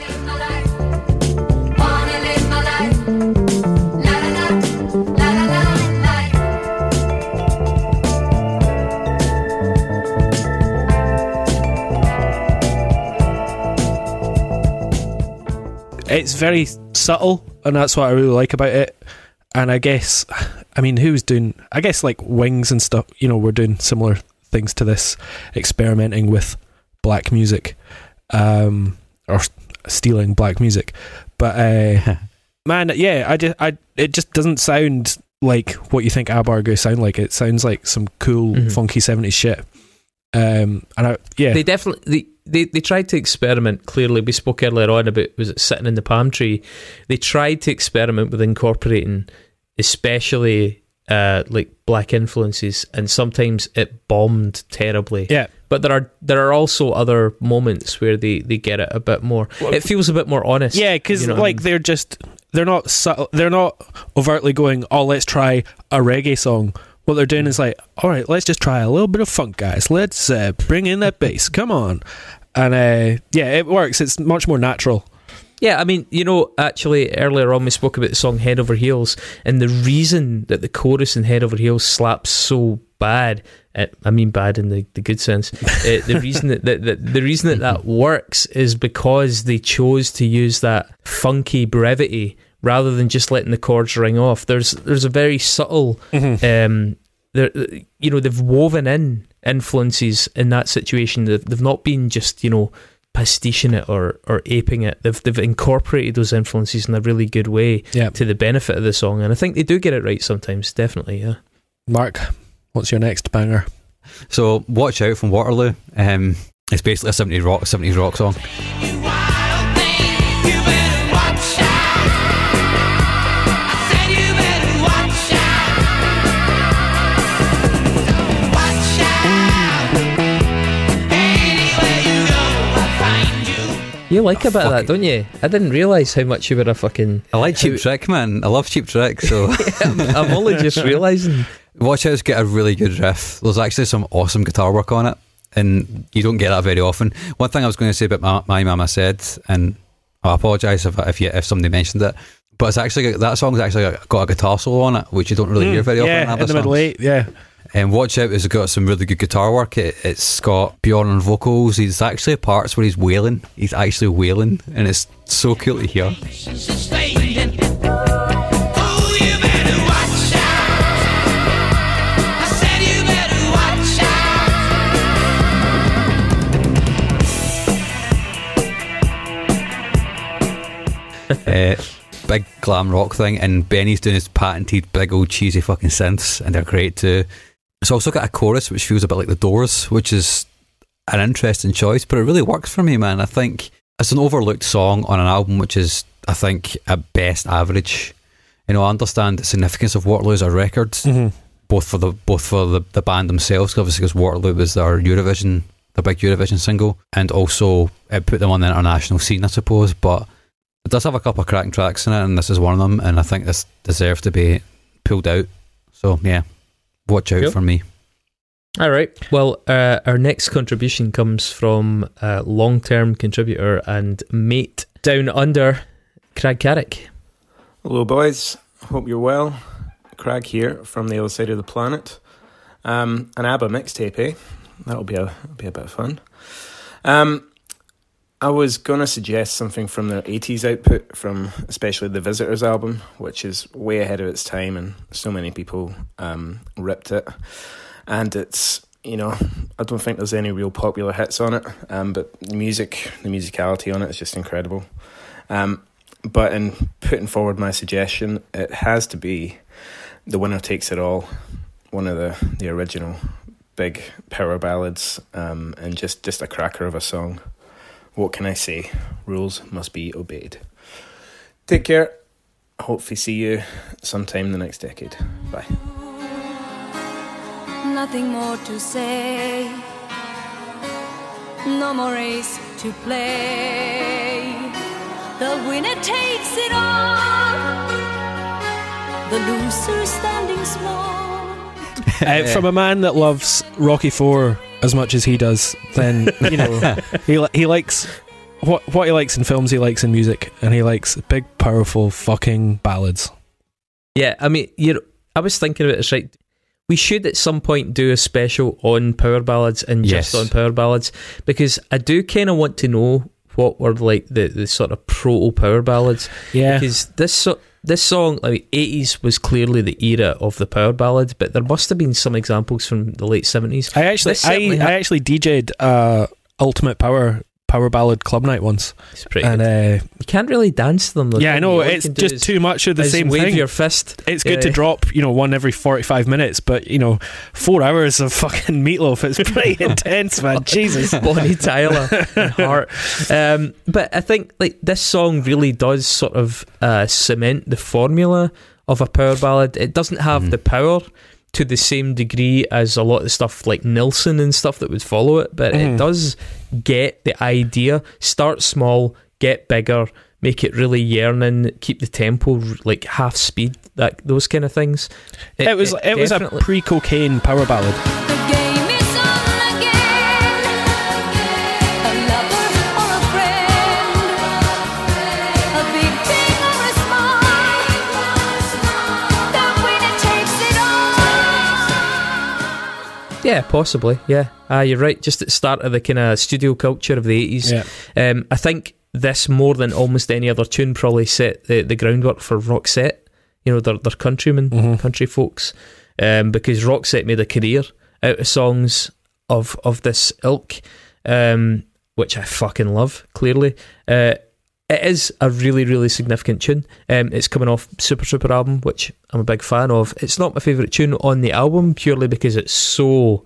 It's very subtle, and that's what I really like about it. And I guess, I mean, who's doing? I guess like Wings and stuff. You know, we're doing similar things to this, experimenting with black music, um, or stealing black music. But uh, man, yeah, I just, I, it just doesn't sound like what you think ABBA are going to sound like. It sounds like some cool, Mhm. funky '70s shit. Um, and I, yeah, They definitely they, they tried to experiment. Clearly, we spoke earlier on about was it sitting in the palm tree. They tried to experiment with incorporating, especially uh, like black influences, and sometimes it bombed terribly. yeah, But there are there are also other moments where they, they get it a bit more. it feels a bit more honest. Yeah, because you know what I like mean? they're just they're not subtle, they're not overtly going. Oh, let's try a reggae song. What they're doing is like, all right, let's just try a little bit of funk, guys. Let's uh, bring in that bass. Come on, and uh, yeah, it works. It's much more natural. Yeah, I mean, you know, actually, earlier on we spoke about the song Head Over Heels, and the reason that the chorus in Head Over Heels slaps so bad, uh, I mean bad in the, the good sense, uh, the reason that, that, that the reason that that works is because they chose to use that funky brevity rather than just letting the chords ring off. There's there's a very subtle um, there, you know, they've woven in influences in that situation. They've, they've not been just, you know, pastiching it or, or aping it. They've they've incorporated those influences in a really good way Yeah, to the benefit of the song, and I think they do get it right sometimes. Definitely, yeah. Mark, what's your next banger? So watch out from Waterloo. Um, it's basically a 70s rock, 70s rock song. You like a bit of that, don't you? I didn't realise how much you were a fucking. I like Cheap How- Trick, man. I love Cheap Trick. So I'm, I'm only just realising. watch out's get a really good riff. There's actually some awesome guitar work on it, and you don't get that very often. One thing I was going to say about my, my mama said, and I apologise if if, you, if somebody mentioned it, but it's actually that song's actually got, got a guitar solo on it, which you don't really hear very often. Hmm. yeah, in, in the middle eight. Yeah, And Watch Out has got some really good guitar work. It, it's got Bjorn on vocals. He's actually parts where he's wailing. He's actually wailing, and it's so cool to hear. uh, big glam rock thing, and Benny's doing his patented big old cheesy fucking synths, and they're great too. It's also got a chorus which feels a bit like the Doors, which is an interesting choice, but it really works for me, man. I think it's an overlooked song on an album which is, I think, at best average. You know, I understand the significance of Waterloo as a record, Mhm. both for the both for the, the band themselves, obviously because Waterloo was their Eurovision, the big Eurovision single, and also it put them on the international scene, I suppose. But it does have a couple of cracking tracks in it, and this is one of them. And I think this deserves to be pulled out. So yeah, watch out Cool. for me. All right. Well, uh, our next contribution comes from uh, long term contributor and mate down under, Craig Carrick. Hello, boys. Hope you're well. Craig here from the other side of the planet. Um, an ABBA mixtape, eh? That'll be a that'll be a bit of fun. Um, I was gonna suggest something from their '80s output, from especially the Visitors album, which is way ahead of its time, and so many people um, ripped it. And it's you know I don't think there's any real popular hits on it, um, but the music, the musicality on it is just incredible. Um, but in putting forward my suggestion, it has to be "The Winner Takes It All," one of the the original big power ballads, um, and just just a cracker of a song. What can I say? Rules must be obeyed. Take care. Hopefully, see you sometime in the next decade. Bye. nothing more to say. No more race to play. The winner takes it all. The loser standing small. Uh, from a man that loves Rocky Four as much as he does, then you know he li- he likes what what he likes in films. He likes in music, and he likes big, powerful, fucking ballads. Yeah, I mean, you know, I was thinking about this right. We should at some point do a special on power ballads and just Yes. on power ballads because I do kind of want to know what were like the, the sort of proto power ballads Yeah, because this so- this song like 80s was clearly the era of the power ballad but there must have been some examples from the late 70s I actually I, I actually DJ'd uh, Ultimate Power power ballad club night once, it's pretty and good. uh, you can't really dance to them though, yeah, I know you? All you it's just is- too much of the is same wave thing. your fist It's good to drop, you know, one every forty-five minutes, but you know, four hours of fucking Meat Loaf. It's pretty intense, man. Jesus. Bonnie Tyler and Heart. Um, but I think like this song really does sort of uh, cement the formula of a power ballad. It doesn't have Mhm. the power to the same degree as a lot of stuff like Nilsson and stuff that would follow it, but Mhm. it does get the idea. Start small, get bigger, make it really yearning, keep the tempo like half speed, that those kind of things. It, was it, was a pre-cocaine power ballad. Yeah, possibly. Yeah, ah, you're right. Just at the start of the kind of studio culture of the eighties, Yeah. um, I think this more than almost any other tune probably set the, the groundwork for Roxette. You know, their their countrymen, Mhm. country folks, um, because Roxette made a career out of songs of of this ilk, um, which I fucking love. Clearly, uh, it is a really really significant tune. Um, it's coming off Super Trouper album, which I'm a big fan of. It's not my favorite tune on the album purely because it's so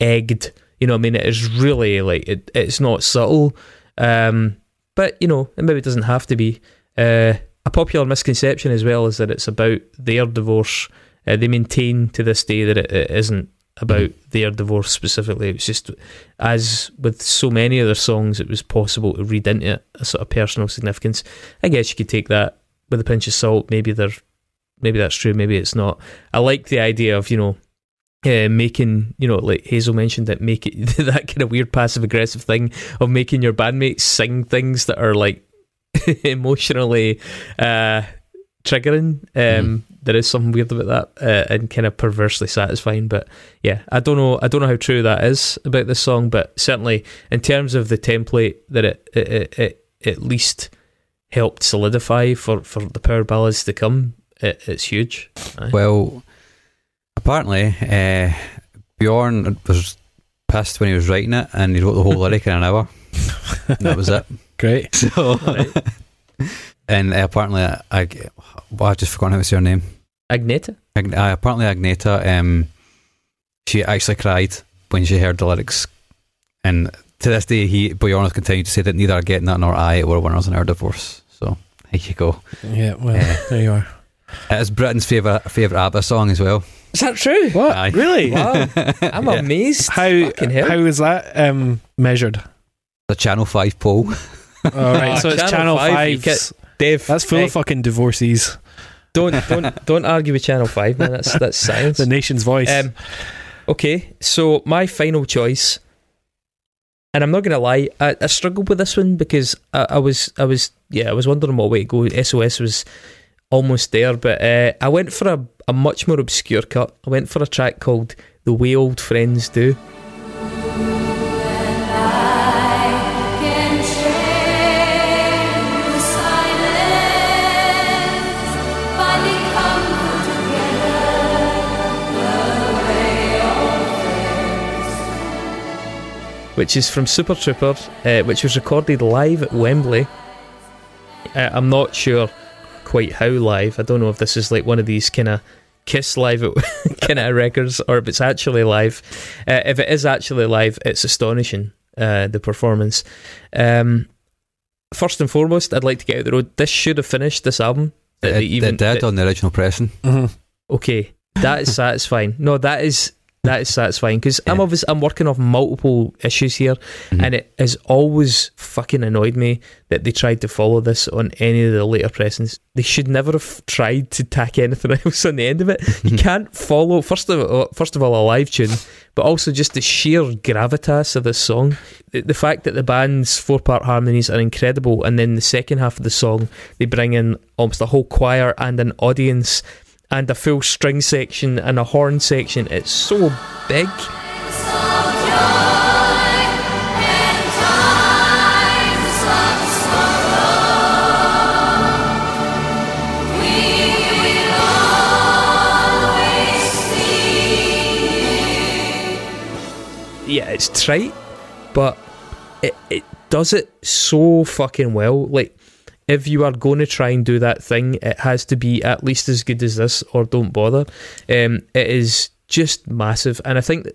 egged. You know, I mean, it is really like it, it's not subtle. Um, but you know, it maybe doesn't have to be. Uh, a popular misconception as well is that it's about their divorce. Uh, they maintain to this day that it, it isn't about their divorce specifically. It was just as with so many other songs, it was possible to read into it a sort of personal significance. I guess you could take that with a pinch of salt. Maybe they're, maybe that's true. Maybe it's not. I like the idea of you know uh, making you know like Hazel mentioned that make it that kind of weird passive aggressive thing of making your bandmates sing things that are like emotionally uh, triggering. Um, There is something weird about that uh, and kind of perversely satisfying. But yeah, I don't know. I don't know how true that is about this song, but certainly in terms of the template that it it, it, it at least helped solidify for, for the power ballads to come, it, it's huge. Aye. Well, apparently, uh, Bjorn was pissed when he was writing it, and he wrote the whole lyric in an hour. And that was it. Great. So, and uh, apparently, I, I, well, I just forgot how to say her name. Agneta. Ag- uh, apparently, Agneta, um, she actually cried when she heard the lyrics, and to this day, he Bjorn has continued to say that neither Agneta nor I were winners in our divorce. So there you go. Yeah, well, Yeah. there you are. It is Britain's favorite favorite ABBA song as well. Is that true? What? Aye. Really? Wow, I'm Yeah. amazed. How Fucking hell. how is that um, measured? The Channel Five poll. oh, All right, so it's Channel Channel five, 5's. Dave, That's full hey, of fucking divorcees. don't don't don't argue with Channel Five, man. That's that's science. The nation's voice. Um, okay, so my final choice, and I'm not gonna lie, I, I struggled with this one because I, I was I was yeah I was wondering what way to go. SOS was almost there, but uh, I went for a, a much more obscure cut. I went for a track called "The Way Old Friends Do." Which is from Super Trouper, uh, which was recorded live at Wembley. Uh, I'm not sure quite how live. I don't know if this is like one of these kind of Kiss live kind of records or if it's actually live. Uh, if it is actually live, it's astonishing, uh, the performance. Um, first and foremost, I'd like to get out the road. This should have finished this album. It, Uh, it did that- on the original pressing. Mhm. okay, that is satisfying. No, that is that is satisfying because I'm obviously I'm working off multiple issues here, Mhm. and it has always fucking annoyed me that they tried to follow this on any of the later pressings. They should never have tried to tack anything else on the end of it. You can't follow first of all, first of all a live tune, but also just the sheer gravitas of this song. The, the fact that the band's four part harmonies are incredible, and then the second half of the song they bring in almost a whole choir and an audience. And a full string section and a horn section. It's so big. yeah, it's trite, but it, it does it so fucking well. Like, if you are going to try and do that thing, it has to be at least as good as this, or don't bother. Um, it is just massive, and I think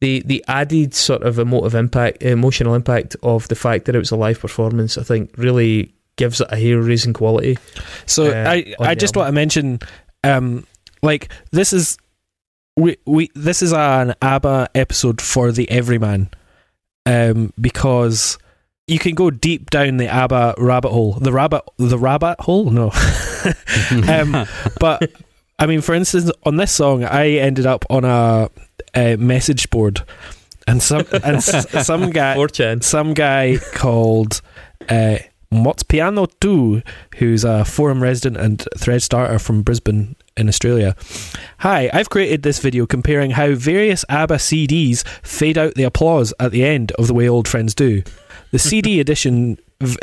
the the added sort of emotive impact, emotional impact of the fact that it was a live performance, I think, really gives it a hair raising quality. So uh, I I just album. want to mention, um, like this is we we this is an ABBA episode for the everyman, um, because you can go deep down the ABBA rabbit hole. The rabbit the rabbit hole no, um, but I mean, for instance, on this song, I ended up on a, a message board, and some and s- some guy 4chan. some guy called uh, Piano 2, who's a forum resident and thread starter from Brisbane in Australia. Hi, I've created this video comparing how various ABBA CDs fade out the applause at the end of The Way Old Friends Do. The CD edition.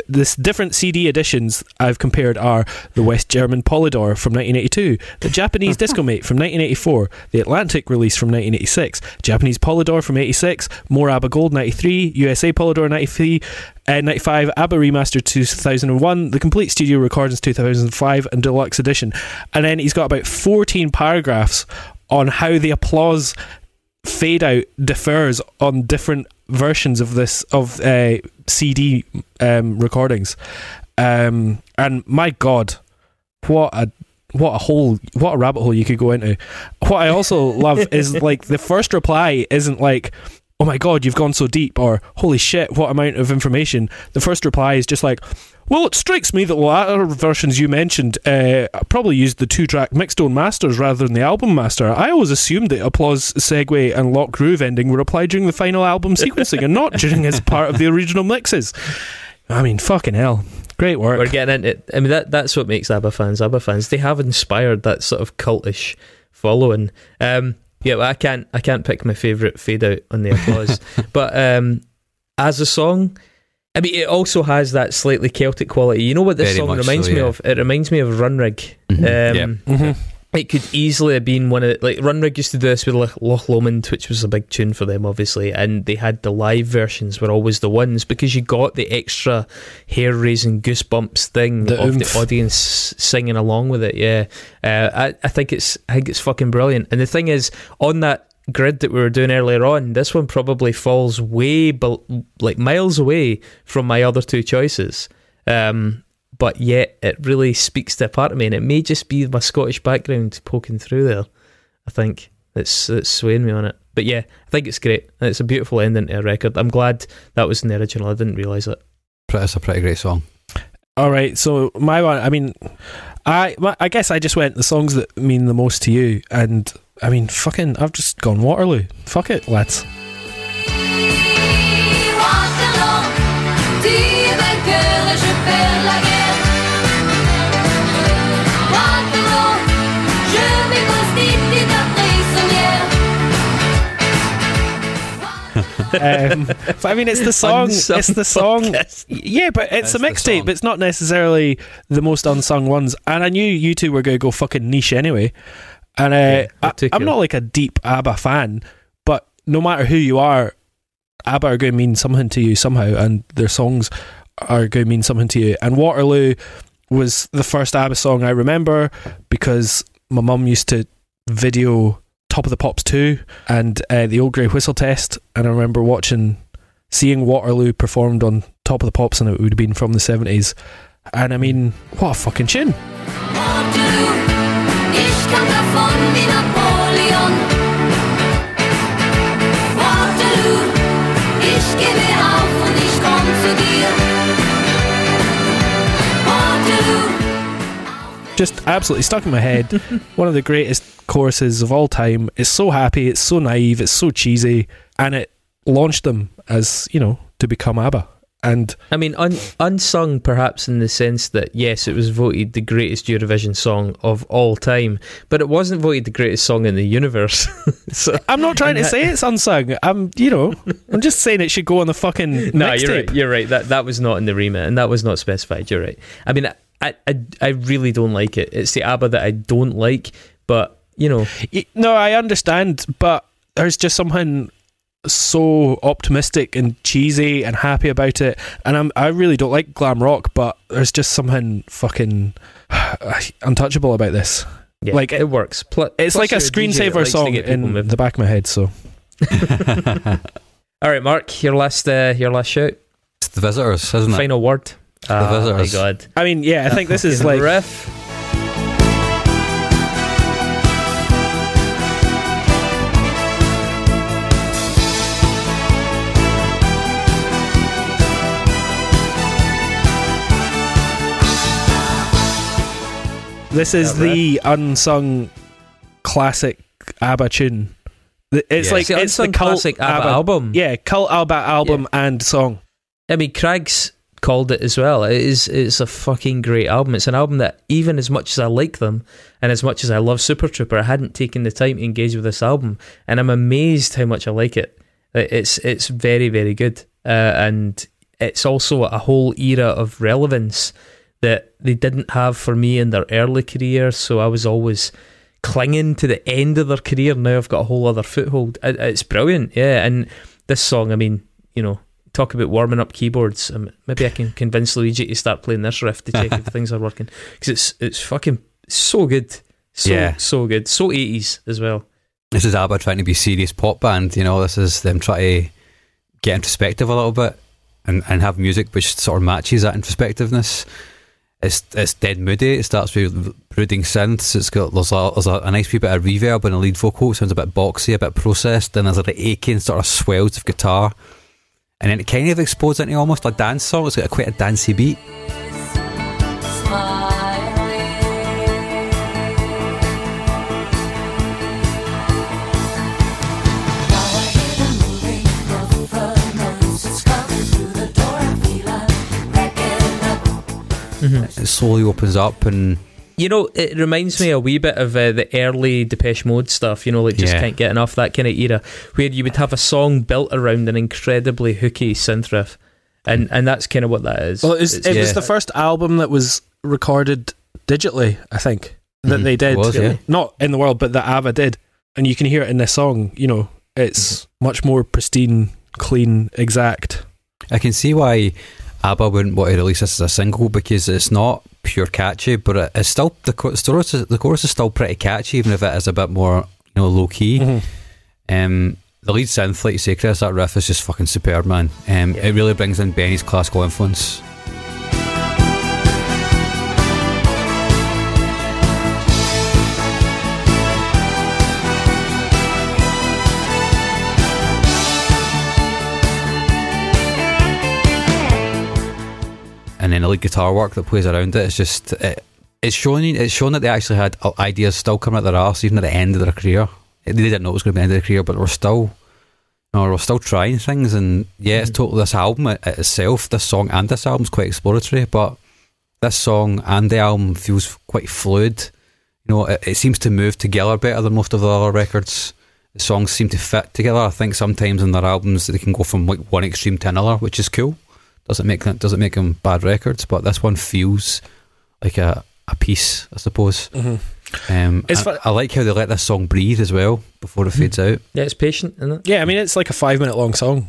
This different CD editions I've compared are the West German Polydor from 1982, the Japanese Disco Mate from 1984, the Atlantic release from 1986, Japanese Polydor from 86, more ABBA Gold 93, USA Polydor 93, uh, 95, ABBA Remastered 2001, the Complete Studio Recordings 2005, and Deluxe Edition. And then he's got about 14 paragraphs on how the applause fade out differs on different versions of this of uh, CD um, recordings. Um, and my God, what a what a hole, what a rabbit hole you could go into. What I also love is like the first reply isn't like, "Oh my God, you've gone so deep," or "Holy shit, what amount of information." The first reply is just like. Well, it strikes me that the latter versions you mentioned uh, probably used the two-track mixdown masters rather than the album master. I always assumed that applause, segue, and lock groove ending were applied during the final album sequencing and not during as part of the original mixes. I mean, fucking hell, great work. We're getting into it. I mean, that that's what makes ABBA fans ABBA fans. They have inspired that sort of cultish following. Um, yeah, well, I can't I can't pick my favourite fade out on the applause, but um, as a song. I mean, it also has that slightly Celtic quality. You know what this Very song reminds so, me of? It reminds me of Runrig. Mhm. Um, Yeah. Mhm. It could easily have been one of the, like Runrig used to do this with Loch, Loch Lomond, which was a big tune for them, obviously, and they had the live versions were always the ones because you got the extra hair raising goosebumps thing The of oomph. the audience singing along with it. Yeah, uh, I, I think it's I think it's fucking brilliant. And the thing is, on that grid that we were doing earlier on, this one probably falls way bel like miles away from my other two choices. Um, but yet it really speaks to a part of me, and it may just be my Scottish background poking through there. I think that's that's swaying me on it. But yeah, I think it's great. and It's a beautiful ending to a record. I'm glad that was in the original. I didn't realise it. It's a pretty great song. All right, so my one. I mean, I I guess I just went the songs that mean the most to you, and I mean, fucking, I've just gone Waterloo. Fuck it, lads. Um, but I mean, it's the song. Unsung It's the song. podcast. Yeah, but it's That's a the mixtape. It's not necessarily the most unsung ones. And I knew you two were going to go fucking niche anyway. And uh, Yeah, I I, took I'm not like a deep ABBA fan, but no matter who you are, ABBA are going to mean something to you somehow, and their songs are going to mean something to you. And Waterloo was the first ABBA song I remember because my mum used to video Top of the Pops 2 and uh, the Old Grey Whistle Test, and I remember watching, seeing Waterloo performed on Top of the Pops, and it would have been from the 70s. And I mean, what a fucking tune! Just absolutely stuck in my head. One of the greatest choruses of all time. It's so happy, it's so naive, it's so cheesy, and it launched them as you know to become ABBA. And I mean, un- unsung perhaps in the sense that yes, it was voted the greatest Eurovision song of all time, but it wasn't voted the greatest song in the universe. so, I'm not trying to And say it's unsung. I'm, you know, I'm just saying it should go on the fucking no, you're right. You're right. That that was not in the remit, and that was not specified. You're right. I mean, I I, I really don't like it. It's the ABBA that I don't like, but you know, No, I understand, but there's just something so optimistic and cheesy and happy about it. And I'm I really don't like glam rock, but there's just something fucking untouchable about this. yeah, Like, it works. Pl- It's plus like a you're DJ that screensaver song in moving. the back of my head. So All right, Mark, your last uh, your last shout, It's the visitors, isn't it? final word. Oh my god, I mean, yeah, I think this is like riff. this is That the unsung classic ABBA tune. The- It's Yeah. like It's the it's the unsung cult classic ABBA album. Yeah, cult ABBA album and song. I mean, Craig's called it as well. It is it's a fucking great album. It's an album that even as much as I like them and as much as I love Super Trouper, I hadn't taken the time to engage with this album, and I'm amazed how much I like it. It- It's it's very very good, uh, and it's also a whole era of relevance that they didn't have for me in their early career. So I was always clinging to the end of their career. Now I've got a whole other foothold. It's brilliant, yeah. And this song, I mean, you know, talk about warming up keyboards. Um, maybe I can convince Luigi to start playing this riff to check if things are working because it's it's fucking so good, so Yeah. so good, so eighties as well. This is ABBA trying to be a serious pop band. You know, this is them trying to get introspective a little bit and, and have music which sort of matches that introspectiveness. It's it's dead moody. It starts with brooding synths. It's got there's a, there's a, a nice wee bit of reverb and a lead vocal. It sounds a bit boxy, a bit processed. Then there's like the aching sort of swells of guitar, and then it kind of explodes into almost a dance song. It's got a quite a dancey beat. Mm-hmm. It slowly opens up and You know, it reminds me a wee bit of uh, the early Depeche Mode stuff. You know, like just Yeah. can't get enough that kind of era, where you would have a song built around an incredibly hooky synth riff, and and that's kind of what that is. Well, it was, It's- it was the first album that was recorded digitally, I think, that Mhm. they did. It was, yeah. Not in the world, but that ABBA did. And you can hear it in this song. You know, it's much more pristine, clean, exact. I can see why ABBA wouldn't want to release this as a single because it's not pure catchy, but it- it's still the chorus, is, the chorus is still pretty catchy, even if it is a bit more you know low key. Mhm. Um, the lead synth, like you say, Chris, that riff is just fucking superb, man. Um, It really brings in Benny's classical influence. And then the lead guitar work that plays around it. it is just it, it's showing it's shown that they actually had ideas still coming out their arse even at the end of their career. They didn't know it was going to be the end of their career, but we're still, you know, we're still trying things. And yeah, it's mm. totally this album itself, this song and this album's quite exploratory, but this song and the album feels quite fluid. You know, it, it seems to move together better than most of the other records. The songs seem to fit together. I think sometimes in their albums they can go from like one extreme to another, which is cool doesn't make them doesn't make them bad records, but this one feels like a, a piece, I suppose. Um, It's I, fu- I like how they let this song breathe as well before it fades out. yeah, it's patient, isn't it? Yeah, I mean, it's like a five minute long song.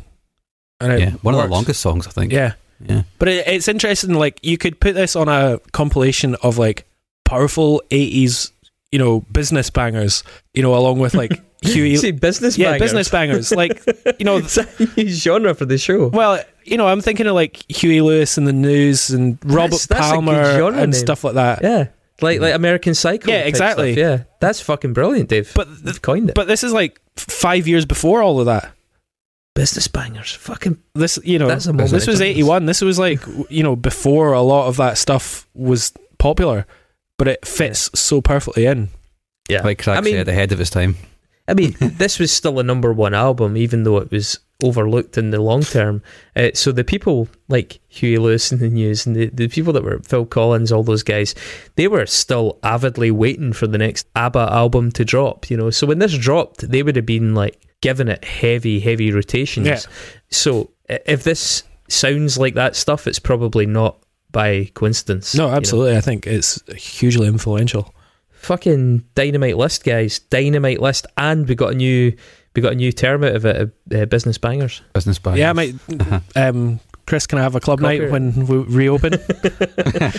And it Yeah, one of the longest songs, I think. Yeah. yeah. But it, it's interesting. Like you could put this on a compilation of like powerful '80s, you know, business bangers. You know, along with like Huey. See, business yeah, bangers. business bangers. Like you know, It's a genre for the show. well, you know, I'm thinking of like Huey Lewis and the News and Robert That's- that's a good Palmer genre and name. stuff like that. Yeah, like like American Psycho. Yeah, exactly. stuff, Yeah, that's fucking brilliant, Dave. But They've coined it. But this is like five years before all of that. business bangers, fucking. This, you know, That's a moment this was '81. This was like, you know, before a lot of that stuff was popular. but it fits so perfectly in. Yeah, Like Craig I mean, said, ahead of its time. I mean, this was still a number one album, even though it was overlooked in the long term. Uh, so the people like Huey Lewis and the News and the, the people that were Phil Collins, all those guys, they were still avidly waiting for the next ABBA album to drop. You know, so when this dropped, they would have been like giving it heavy, heavy rotations. Yeah. So if this sounds like that stuff, it's probably not by coincidence. No, you know. absolutely. I think it's hugely influential. Fucking dynamite list, guys. Dynamite list, and we got a new we got a new term out of it, uh, uh, business bangers. Business bangers. Yeah, mate. Um, Chris, can I have a club night Copyright. when we reopen?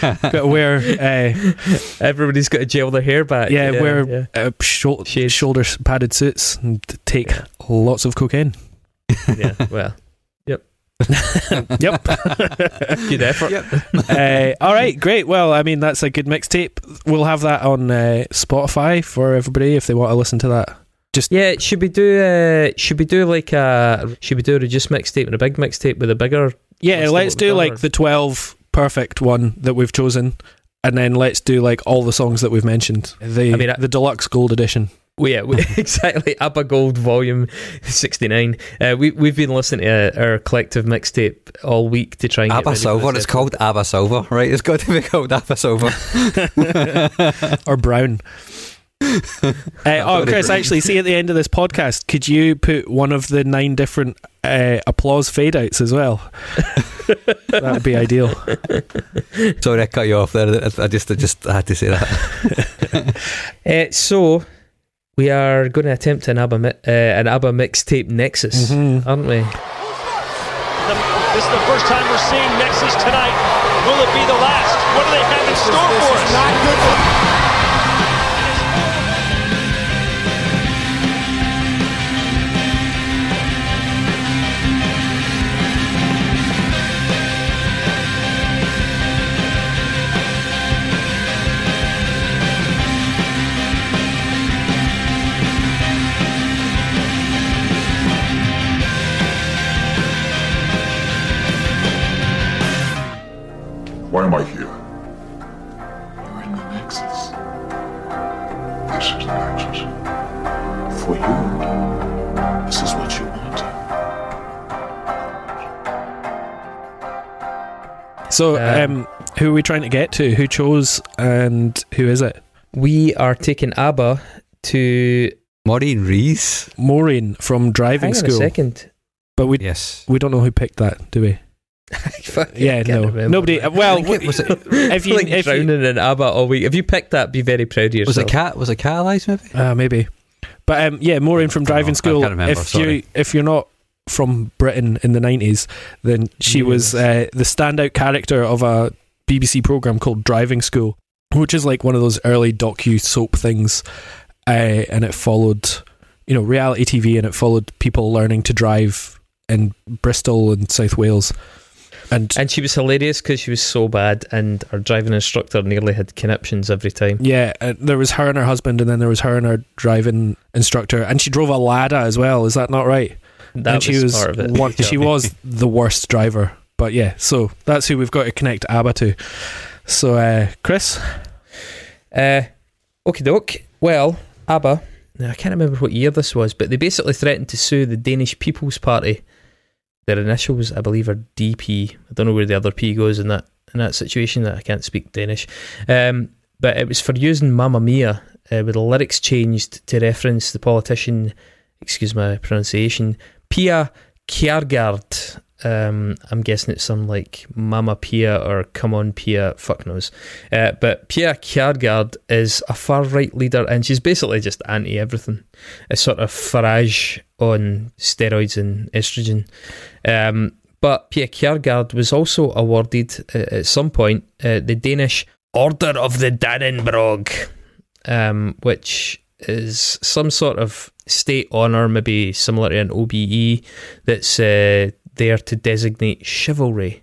Got to wear, uh, Everybody's got to gel their hair back. yeah, wear yeah. uh, shou- Shades. shoulder padded suits and take lots of cocaine. yeah. Well, Yep. good effort. uh, all right, great. Well, I mean, that's a good mixtape. We'll have that on uh, Spotify for everybody if they want to listen to that. Just Yeah, should we do? Uh, should we do like a? Should we do a reduced mixtape and a big mixtape with a bigger? Yeah, Let's let's, do do what we've like done. the 12 perfect one that we've chosen. And then let's do like all the songs that we've mentioned. The I mean, I- the deluxe gold edition. Well, yeah, we, exactly. ABBA Gold Volume sixty nine. Uh, we we've been listening to uh, our collective mixtape all week to try and get Abba ready Silver. It's called Abba Silver, right? It's got to be called Abba Silver. or brown. Uh, oh, Chris, brown. actually, see at the end of this podcast, could you put one of the nine different uh, applause fade outs as well? that would be ideal. Sorry, I cut you off there. I I just, I just had to say that. Uh, so we are going to attempt an ABBA uh, an ABBA mixtape Nexus, Mhm. aren't we? The- This is the first time we're seeing Nexus tonight. Will it be the last? What do they have in store for us? Trying to get to? Who chose and who is it? We are taking ABBA to. Maureen Rees. Maureen from driving Hang on a school. second. But we Yes. we don't know who picked that, do we? Yeah, no. remember. Nobody. Well, it was it, if you like if you, drowning in ABBA all week. If you picked that, be very proud of yourself. was it cat? Was it catalyzed maybe? Uh, maybe. But um, yeah, Maureen from I don't driving know. I school. can't remember, if you sorry. if you're not from Britain in the nineties, then she was uh, the standout character of a BBC program called Driving School, which is like one of those early docu soap things, uh, and it followed, you know, reality TV, and it followed people learning to drive in Bristol and South Wales, and. And she was hilarious because she was so bad, and our driving instructor nearly had conniptions every time. yeah, uh, there was her and her husband, and then there was her and her driving instructor, and she drove a Lada as well. Is that not right? That and she was part of it. one, she was the worst driver. But yeah, so that's who we've got to connect ABBA to. So uh, Chris, Uh, okie doke. Well, ABBA. Now, I can't remember what year this was, but they basically threatened to sue the Danish People's Party. Their initials, I believe, are DP. I don't know where the other P goes in that in that situation. That I can't speak Danish, um, but it was for using "Mamma Mia" uh, with the lyrics changed to reference the politician. Excuse my pronunciation. Pia Kjærsgaard. Um, I'm guessing it's some like Mama Pia or Come On Pia, fuck knows. Uh, but Pia Kjærsgaard is a far right leader and she's basically just anti everything. A sort of Farage on steroids and estrogen. Um, but Pia Kjærsgaard was also awarded uh, at some point uh, the Danish Order of the Dannebrog, um, which is some sort of state honour, maybe similar to an OBE, that's uh, there to designate chivalry.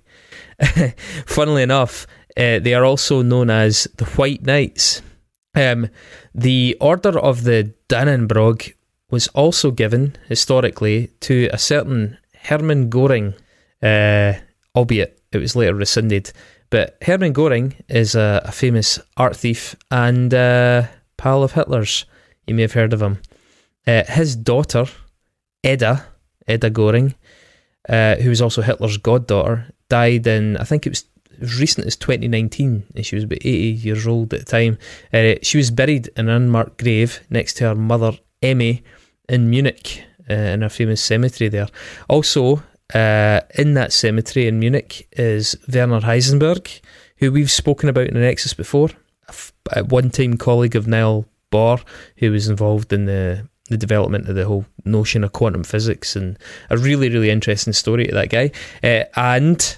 Funnily enough, uh, they are also known as the White Knights. Um, the Order of the Dannebrog was also given historically to a certain Hermann Göring, uh, albeit it was later rescinded. But Hermann Goring is a, a famous art thief and uh, pal of Hitler's. You may have heard of him. Uh, his daughter, Edda, Edda Goring, uh, who was also Hitler's goddaughter, died in, I think it was as recent as 2019, and she was about 80 years old at the time. Uh, she was buried in an unmarked grave next to her mother, Emmy, in Munich, uh, in a famous cemetery there. Also, uh, in that cemetery in Munich is Werner Heisenberg, who we've spoken about in the Nexus before, a f- a one-time colleague of Niels Bohr, who was involved in the the development of the whole notion of quantum physics, and a really, really interesting story to that guy. Uh, and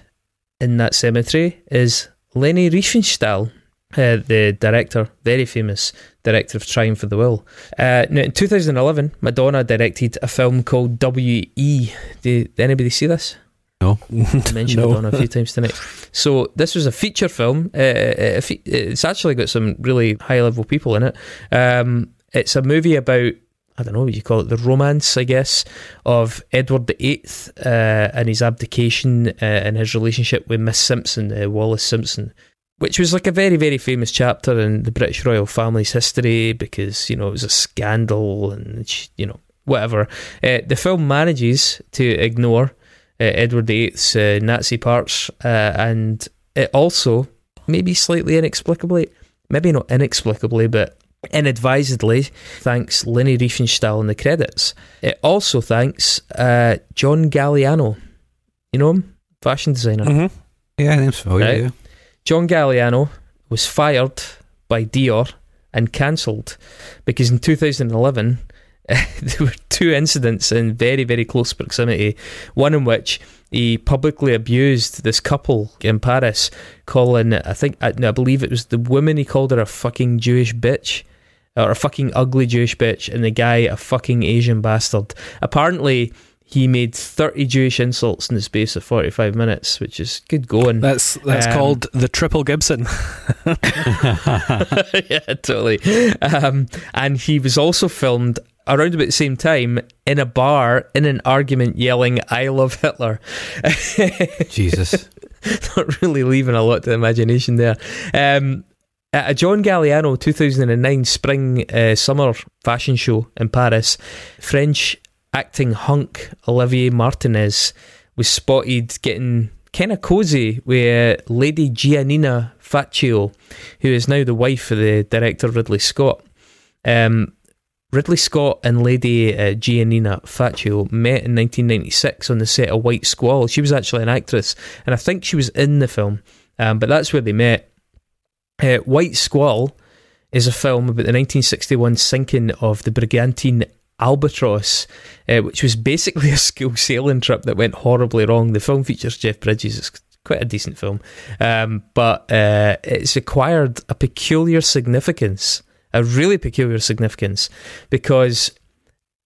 in that cemetery is Leni Riefenstahl, uh, the director, very famous director of Triumph of the Will. Uh, now, in 2011, Madonna directed a film called W.E. Did anybody see this? No. I mentioned No. Madonna a few times tonight. So this was a feature film. Uh, it's actually got some really high level people in it. Um, it's a movie about I don't know what you call it, the romance, I guess, of Edward VIII uh, and his abdication uh, and his relationship with Miss Simpson, uh, Wallis Simpson, which was like a very, very famous chapter in the British royal family's history because, you know, it was a scandal and, you know, whatever. Uh, the film manages to ignore uh, Edward VIII's uh, Nazi parts and it also, maybe slightly inexplicably, maybe not inexplicably, but inadvisedly thanks Leni Riefenstahl in the credits. It also thanks uh, John Galliano. You know him? Fashion designer. Mm-hmm. Yeah, name's familiar. Right. Yeah. John Galliano was fired by Dior and cancelled because in 2011 there were two incidents in very, very close proximity. One in which he publicly abused this couple in Paris, calling, I think, I, no, I believe it was the woman, he called her a fucking Jewish bitch. Or a fucking ugly Jewish bitch, and the guy a fucking Asian bastard. Apparently, he made 30 Jewish insults in the space of 45 minutes, which is good going. That's that's Um, called the triple Gibson. yeah, totally. Um, and he was also filmed around about the same time in a bar in an argument yelling, I love Hitler. Jesus. Not really leaving a lot to the imagination there. Um, at a John Galliano 2009 spring uh, summer fashion show in Paris, French acting hunk Olivier Martinez was spotted getting kind of cozy with uh, Lady Giannina Facio, who is now the wife of the director Ridley Scott. Um, Ridley Scott and Lady uh, Giannina Facio met in 1996 on the set of White Squall. She was actually an actress, and I think she was in the film, um, but that's where they met. Uh, White Squall is a film about the 1961 sinking of the brigantine Albatross, uh, which was basically a school sailing trip that went horribly wrong. The film features Jeff Bridges. It's quite a decent film, um, but uh, it's acquired a peculiar significance, a really peculiar significance, because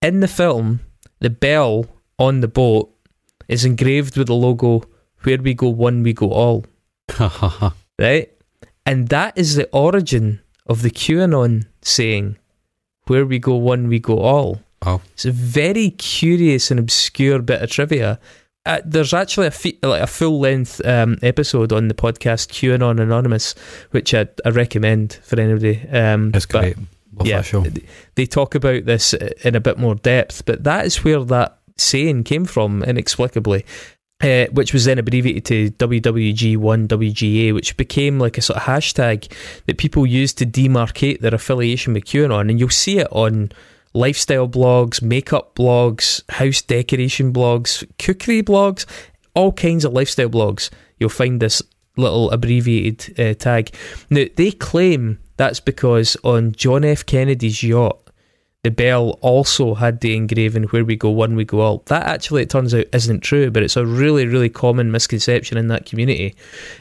in the film, the bell on the boat is engraved with the logo "Where we go one, we go all." right? And that is the origin of the QAnon saying, where we go one, we go all. Wow. It's a very curious and obscure bit of trivia. Uh, there's actually a, fe- like a full length um, episode on the podcast QAnon Anonymous, which I, I recommend for anybody. Um, It's but great. Love yeah, that show. they talk about this in a bit more depth, but that is where that saying came from inexplicably. Uh, which was then abbreviated to WWG1WGA, which became like a sort of hashtag that people used to demarcate their affiliation with QAnon. And you'll see it on lifestyle blogs, makeup blogs, house decoration blogs, cookery blogs, all kinds of lifestyle blogs. You'll find this little abbreviated uh, tag. Now, they claim that's because on John F. Kennedy's yacht, the bell also had the engraving where we go one we go all that actually it turns out isn't true but it's a really really common misconception in that community.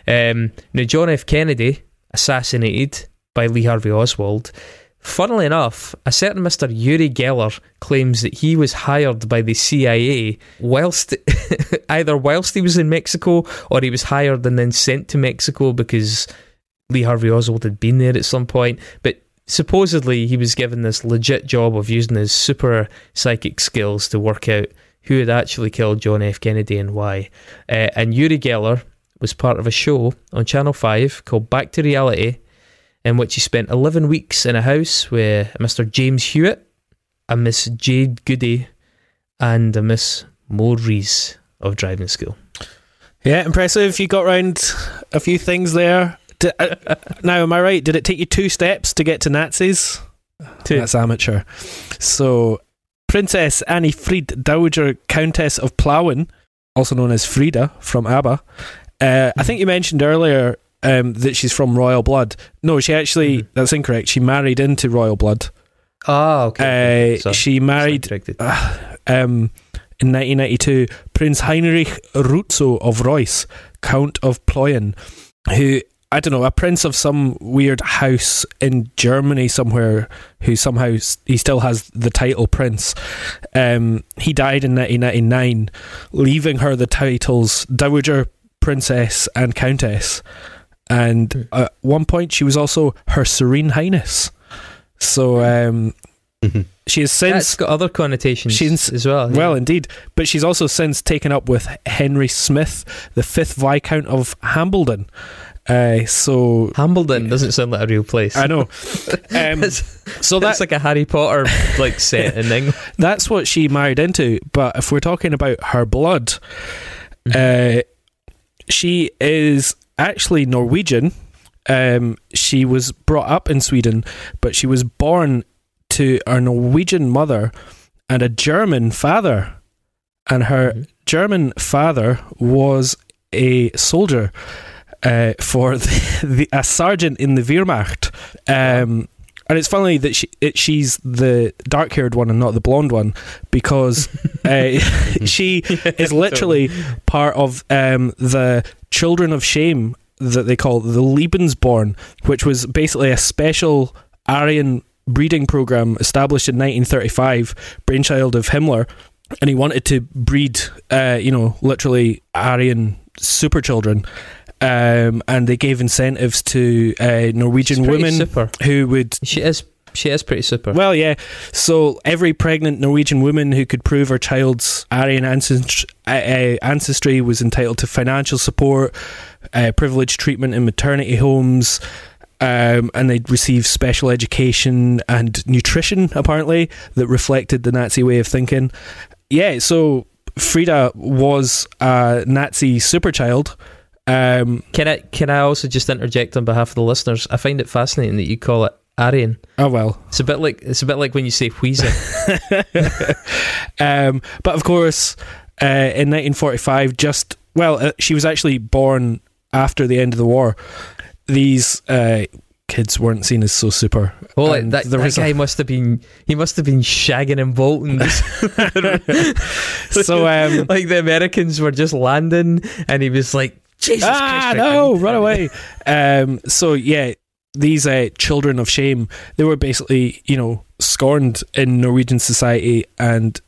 Um, now john f. Kennedy assassinated by lee harvey oswald. Funnily enough a certain mr uri geller claims that he was hired by the cia whilst either whilst he was in mexico or he was hired and then sent to mexico because lee harvey oswald had been there at some point. But supposedly he was given this legit job of using his super psychic skills to work out who had actually killed John F. Kennedy and why. Uh, and Uri Geller was part of a show on Channel 5 called Back to Reality, in which he spent 11 weeks in a house with Mr. James Hewitt, a Miss Jade Goody, and a Miss Maurice of driving school. Yeah, impressive. You got round a few things there. Di- uh, now, am I right? Did it take you two steps to get to Nazis? Two. That's amateur. So, Princess Anni-Frid, Dowager Countess of Plauen, also known as Frida from ABBA. Uh, I think you mentioned earlier um, that she's from royal blood. No, she actually, that's incorrect. She married into royal blood. Ah, okay. Uh, Sorry. she married Corrected. um, in 1992 Prince Heinrich Ruzzo of Reuss, Count of Plauen, who I don't know, a prince of some weird house in Germany somewhere, who somehow he still has the title prince. Um, he died in 1999, leaving her the titles Dowager Princess and Countess. And at one point, she was also Her Serene Highness. So um, she has since That's got other connotations She's- as well. well, indeed. But she's also since taken up with Henry Smith, the fifth Viscount of Hambleden. Uh, so Hambleden doesn't sound like a real place. I know. Um, so that's like a Harry Potter like set in England. that's what she married into. But if we're talking about her blood, Mm-hmm. uh, she is actually Norwegian. Um, she was brought up in Sweden, but she was born to a Norwegian mother and a German father. And her Mm-hmm. German father was a soldier uh, for the, the, a sergeant in the Wehrmacht. Um, and it's funny that she it, she's the dark haired one and not the blonde one because uh, she is literally part of um, the Children of Shame that they call the Lebensborn, which was basically a special Aryan breeding program established in 1935, brainchild of Himmler, and he wanted to breed, uh, you know, literally Aryan super children. Um, and they gave incentives to uh, Norwegian women super. who would She is. She is pretty super. well, yeah. So every pregnant Norwegian woman who could prove her child's Aryan uh, uh, ancestry was entitled to financial support, uh, privileged treatment in maternity homes, um, and they'd receive special education and nutrition, apparently, that reflected the Nazi way of thinking. Yeah, so Frida was a Nazi superchild. Um, Can I can I also just interject on behalf of the listeners? I find it fascinating that you call it Aryan. oh well, It's a bit like it's a bit like when you say wheezy. um, but of course, uh, in 1945, just well, uh, she was actually born after the end of the war. These uh, kids weren't seen as so super. Oh, And that, that was a- guy must have been he must have been shagging and bolting. so um, like the Americans were just landing, and he was like, "Jesus ah Christ, no, run away. um, so yeah, these uh, children of shame, they were basically you know scorned in Norwegian society and.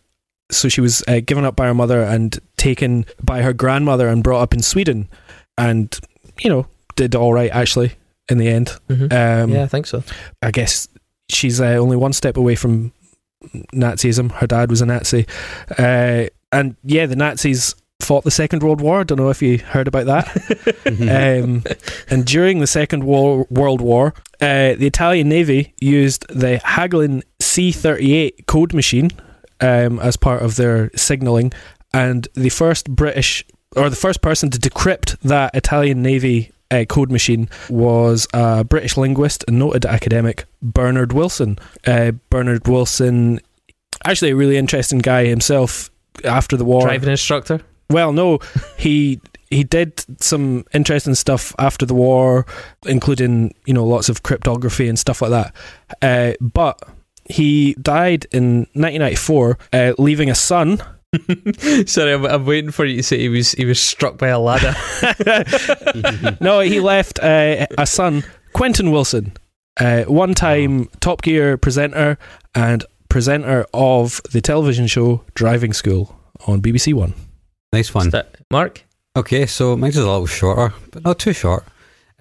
So she was uh, given up by her mother and taken by her grandmother and brought up in Sweden, and you know did all right actually in the end. Mhm. Um, yeah, I think so. I guess she's uh, only one step away from Nazism. Her dad was a Nazi, uh, and yeah, the Nazis fought the Second World War. I don't know if you heard about that. um, and during the Second War, World War, uh, the Italian Navy used the Hagelin C-38 code machine um, as part of their signalling, and the first British or the first person to decrypt that Italian Navy uh, code machine was a British linguist and noted academic Bernard Willson. Uh, Bernard Willson, actually a really interesting guy himself. After the war, Driving instructor. Well, no, he he did some interesting stuff after the war, including you know lots of cryptography and stuff like that. Uh, but he died in 1994, uh, leaving a son. Sorry, I'm, I'm waiting for you to say he was he was struck by a ladder. no, he left uh, a son, Quentin Willson, uh, one-time Top Gear presenter and presenter of the television show Driving School on BBC One. Nice one. Mark, Okay, so mine's a little shorter, but not too short.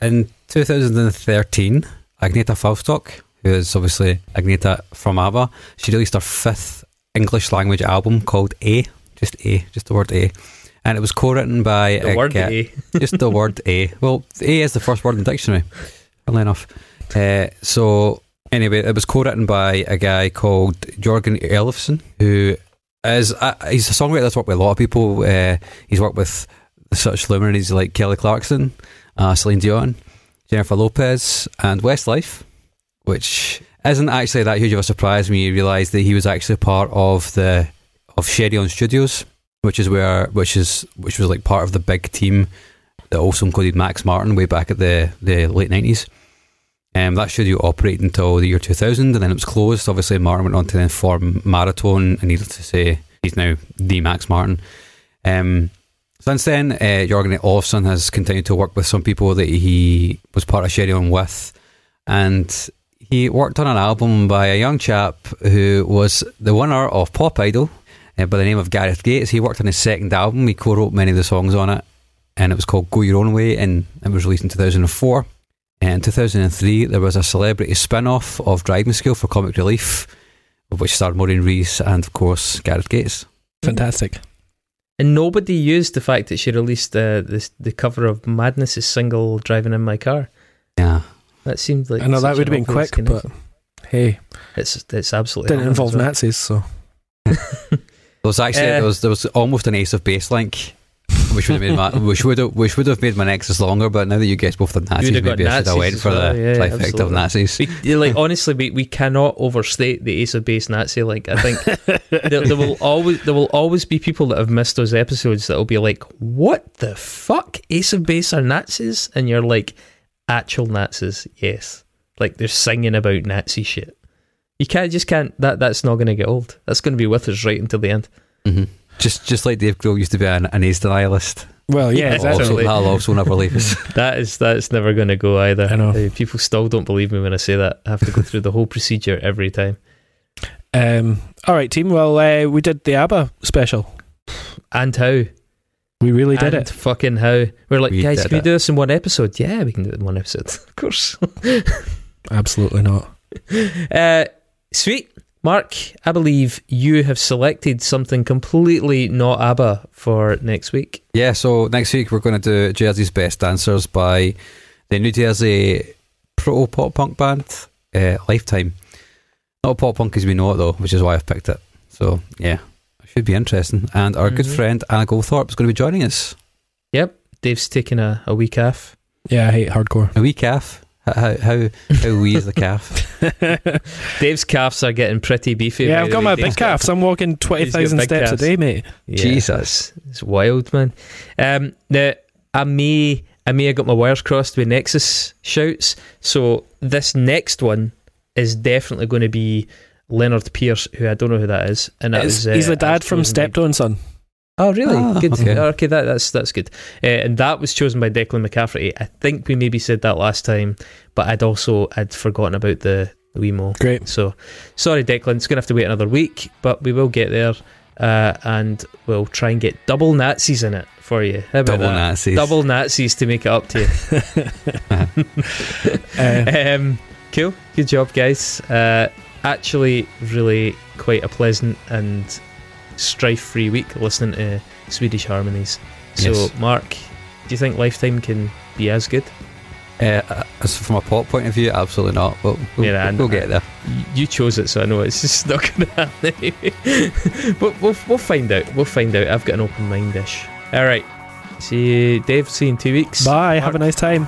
In 2013, Agneta Fältskog, who is obviously Agneta from ABBA, she released her fifth English language album called A, just A, just the word A. and it was co-written by The a word guy- A. just the word A. Well, A is the first word in the dictionary. Funnily enough. Uh, so anyway, it was co-written by a guy called Jorgen Elofson, who is uh, he's a songwriter that's worked with a lot of people. Uh, he's worked with such luminaries like Kelly Clarkson, uh, Celine Dion, Jennifer Lopez, and Westlife, which isn't actually that huge of a surprise when you realise that he was actually part of the of Cheiron Studios, which is where which is which was like part of the big team that also included Max Martin way back at the, the late nineties. Um, that studio operated until the year 2000 and then it was closed. Obviously, Martin went on to then form Maratone, and needless to say, he's now the Max Martin. Um, since then, uh, Jorgen Elofson has continued to work with some people that he was part of Cheiron with, and he worked on an album by a young chap who was the winner of Pop Idol uh, by the name of Gareth Gates. He worked on his second album. He co-wrote many of the songs on it, and it was called "Go Your Own Way," and it was released in 2004. And in 2003, there was a celebrity spin-off of Driving School for Comic Relief, of which starred Maureen Rees and, of course, Gareth Gates. Fantastic. And nobody used the fact that she released the this, the cover of Madness's single "Driving in My Car." Yeah, That seemed like I know that would have been obvious quick, but hey, it's it's absolutely didn't involve is? Nazis, so There was actually Uh, there was there was almost an Ace of Base link, which would have made my which would have which would have made my Nexus longer. But now that you guys both have Nazis, maybe I should have went for well, the yeah, trifecta of absolutely. Nazis. We, like honestly, we, we cannot overstate the Ace of Base Nazi. Like I think there, there will always there will always be people that have missed those episodes that will be like, "What the fuck? Ace of Base are Nazis?" And you're like, "Actual Nazis, yes." Like they're singing about Nazi shit. You can't just can't that that's not going to get old. That's going to be with us right until the end. hmm Just just like Dave Grohl used to be an, an ace denialist. well, yeah, Yeah, That'll also, exactly. that'll also never leave us. That is that's never going to go either. I know. Uh, people still don't believe me when I say that. I have to go through the whole procedure every time. Um, all right, team. Well, uh, we did the ABBA special. And how? We really did and it. Fucking how? We're like, We guys, did can we do this in one episode? Yeah, we can do it in one episode. Of course. Absolutely not. uh, sweet. Mark, I believe you have selected something completely not ABBA for next week. Yeah, so next week we're going to do Jersey's Best Dancers by the New Jersey proto pop punk band uh, Lifetime. Not pop punk as we know it though, which is why I've picked it. So yeah, it should be interesting. And our good Mhm. friend Anna Goldthorpe is going to be joining us. Yep. Dave's taking a, a week off. Yeah, I hate hardcore. A week calf. How how how, how wee is the calf? Dave's calves are getting pretty beefy. yeah, by I've the got way. my Dave's big calves. I'm walking twenty thousand big steps calves. a day, mate. Yeah, Jesus. it's, it's wild, man. Um, now I may I may have got my wires crossed with Nexus shouts. So this next one is definitely going to be Leonard Pierce, who I don't know who that is, and that It's- was, uh, he's the that was dad from chosen by- Steptoe and Son. Oh, really? Ah, good. okay. Okay, that, that's that's good. Uh, and that was chosen by Declan McCafferty. I think we maybe said that last time, but I'd also I'd forgotten about the, the Wemo. Great. So sorry, Declan. It's gonna have to wait another week, but we will get there, uh, and we'll try and get double Nazis in it for you. How about Double that? Nazis. Double Nazis to make it up to you. Uh, um, cool. Good job, guys. Uh, actually, really quite a pleasant and strife-free week listening to Swedish harmonies. So, Yes. Mark, do you think Lifetime can be as good? Uh, as from a pop point of view, absolutely not. But we'll, Yeah, we'll, and- get there. You chose it, so I know it's just not going to happen anyway. but we'll, we'll find out. We'll find out. I've got an open mind-ish. All right. See you, Dave. See you in two weeks. bye. Have a nice time.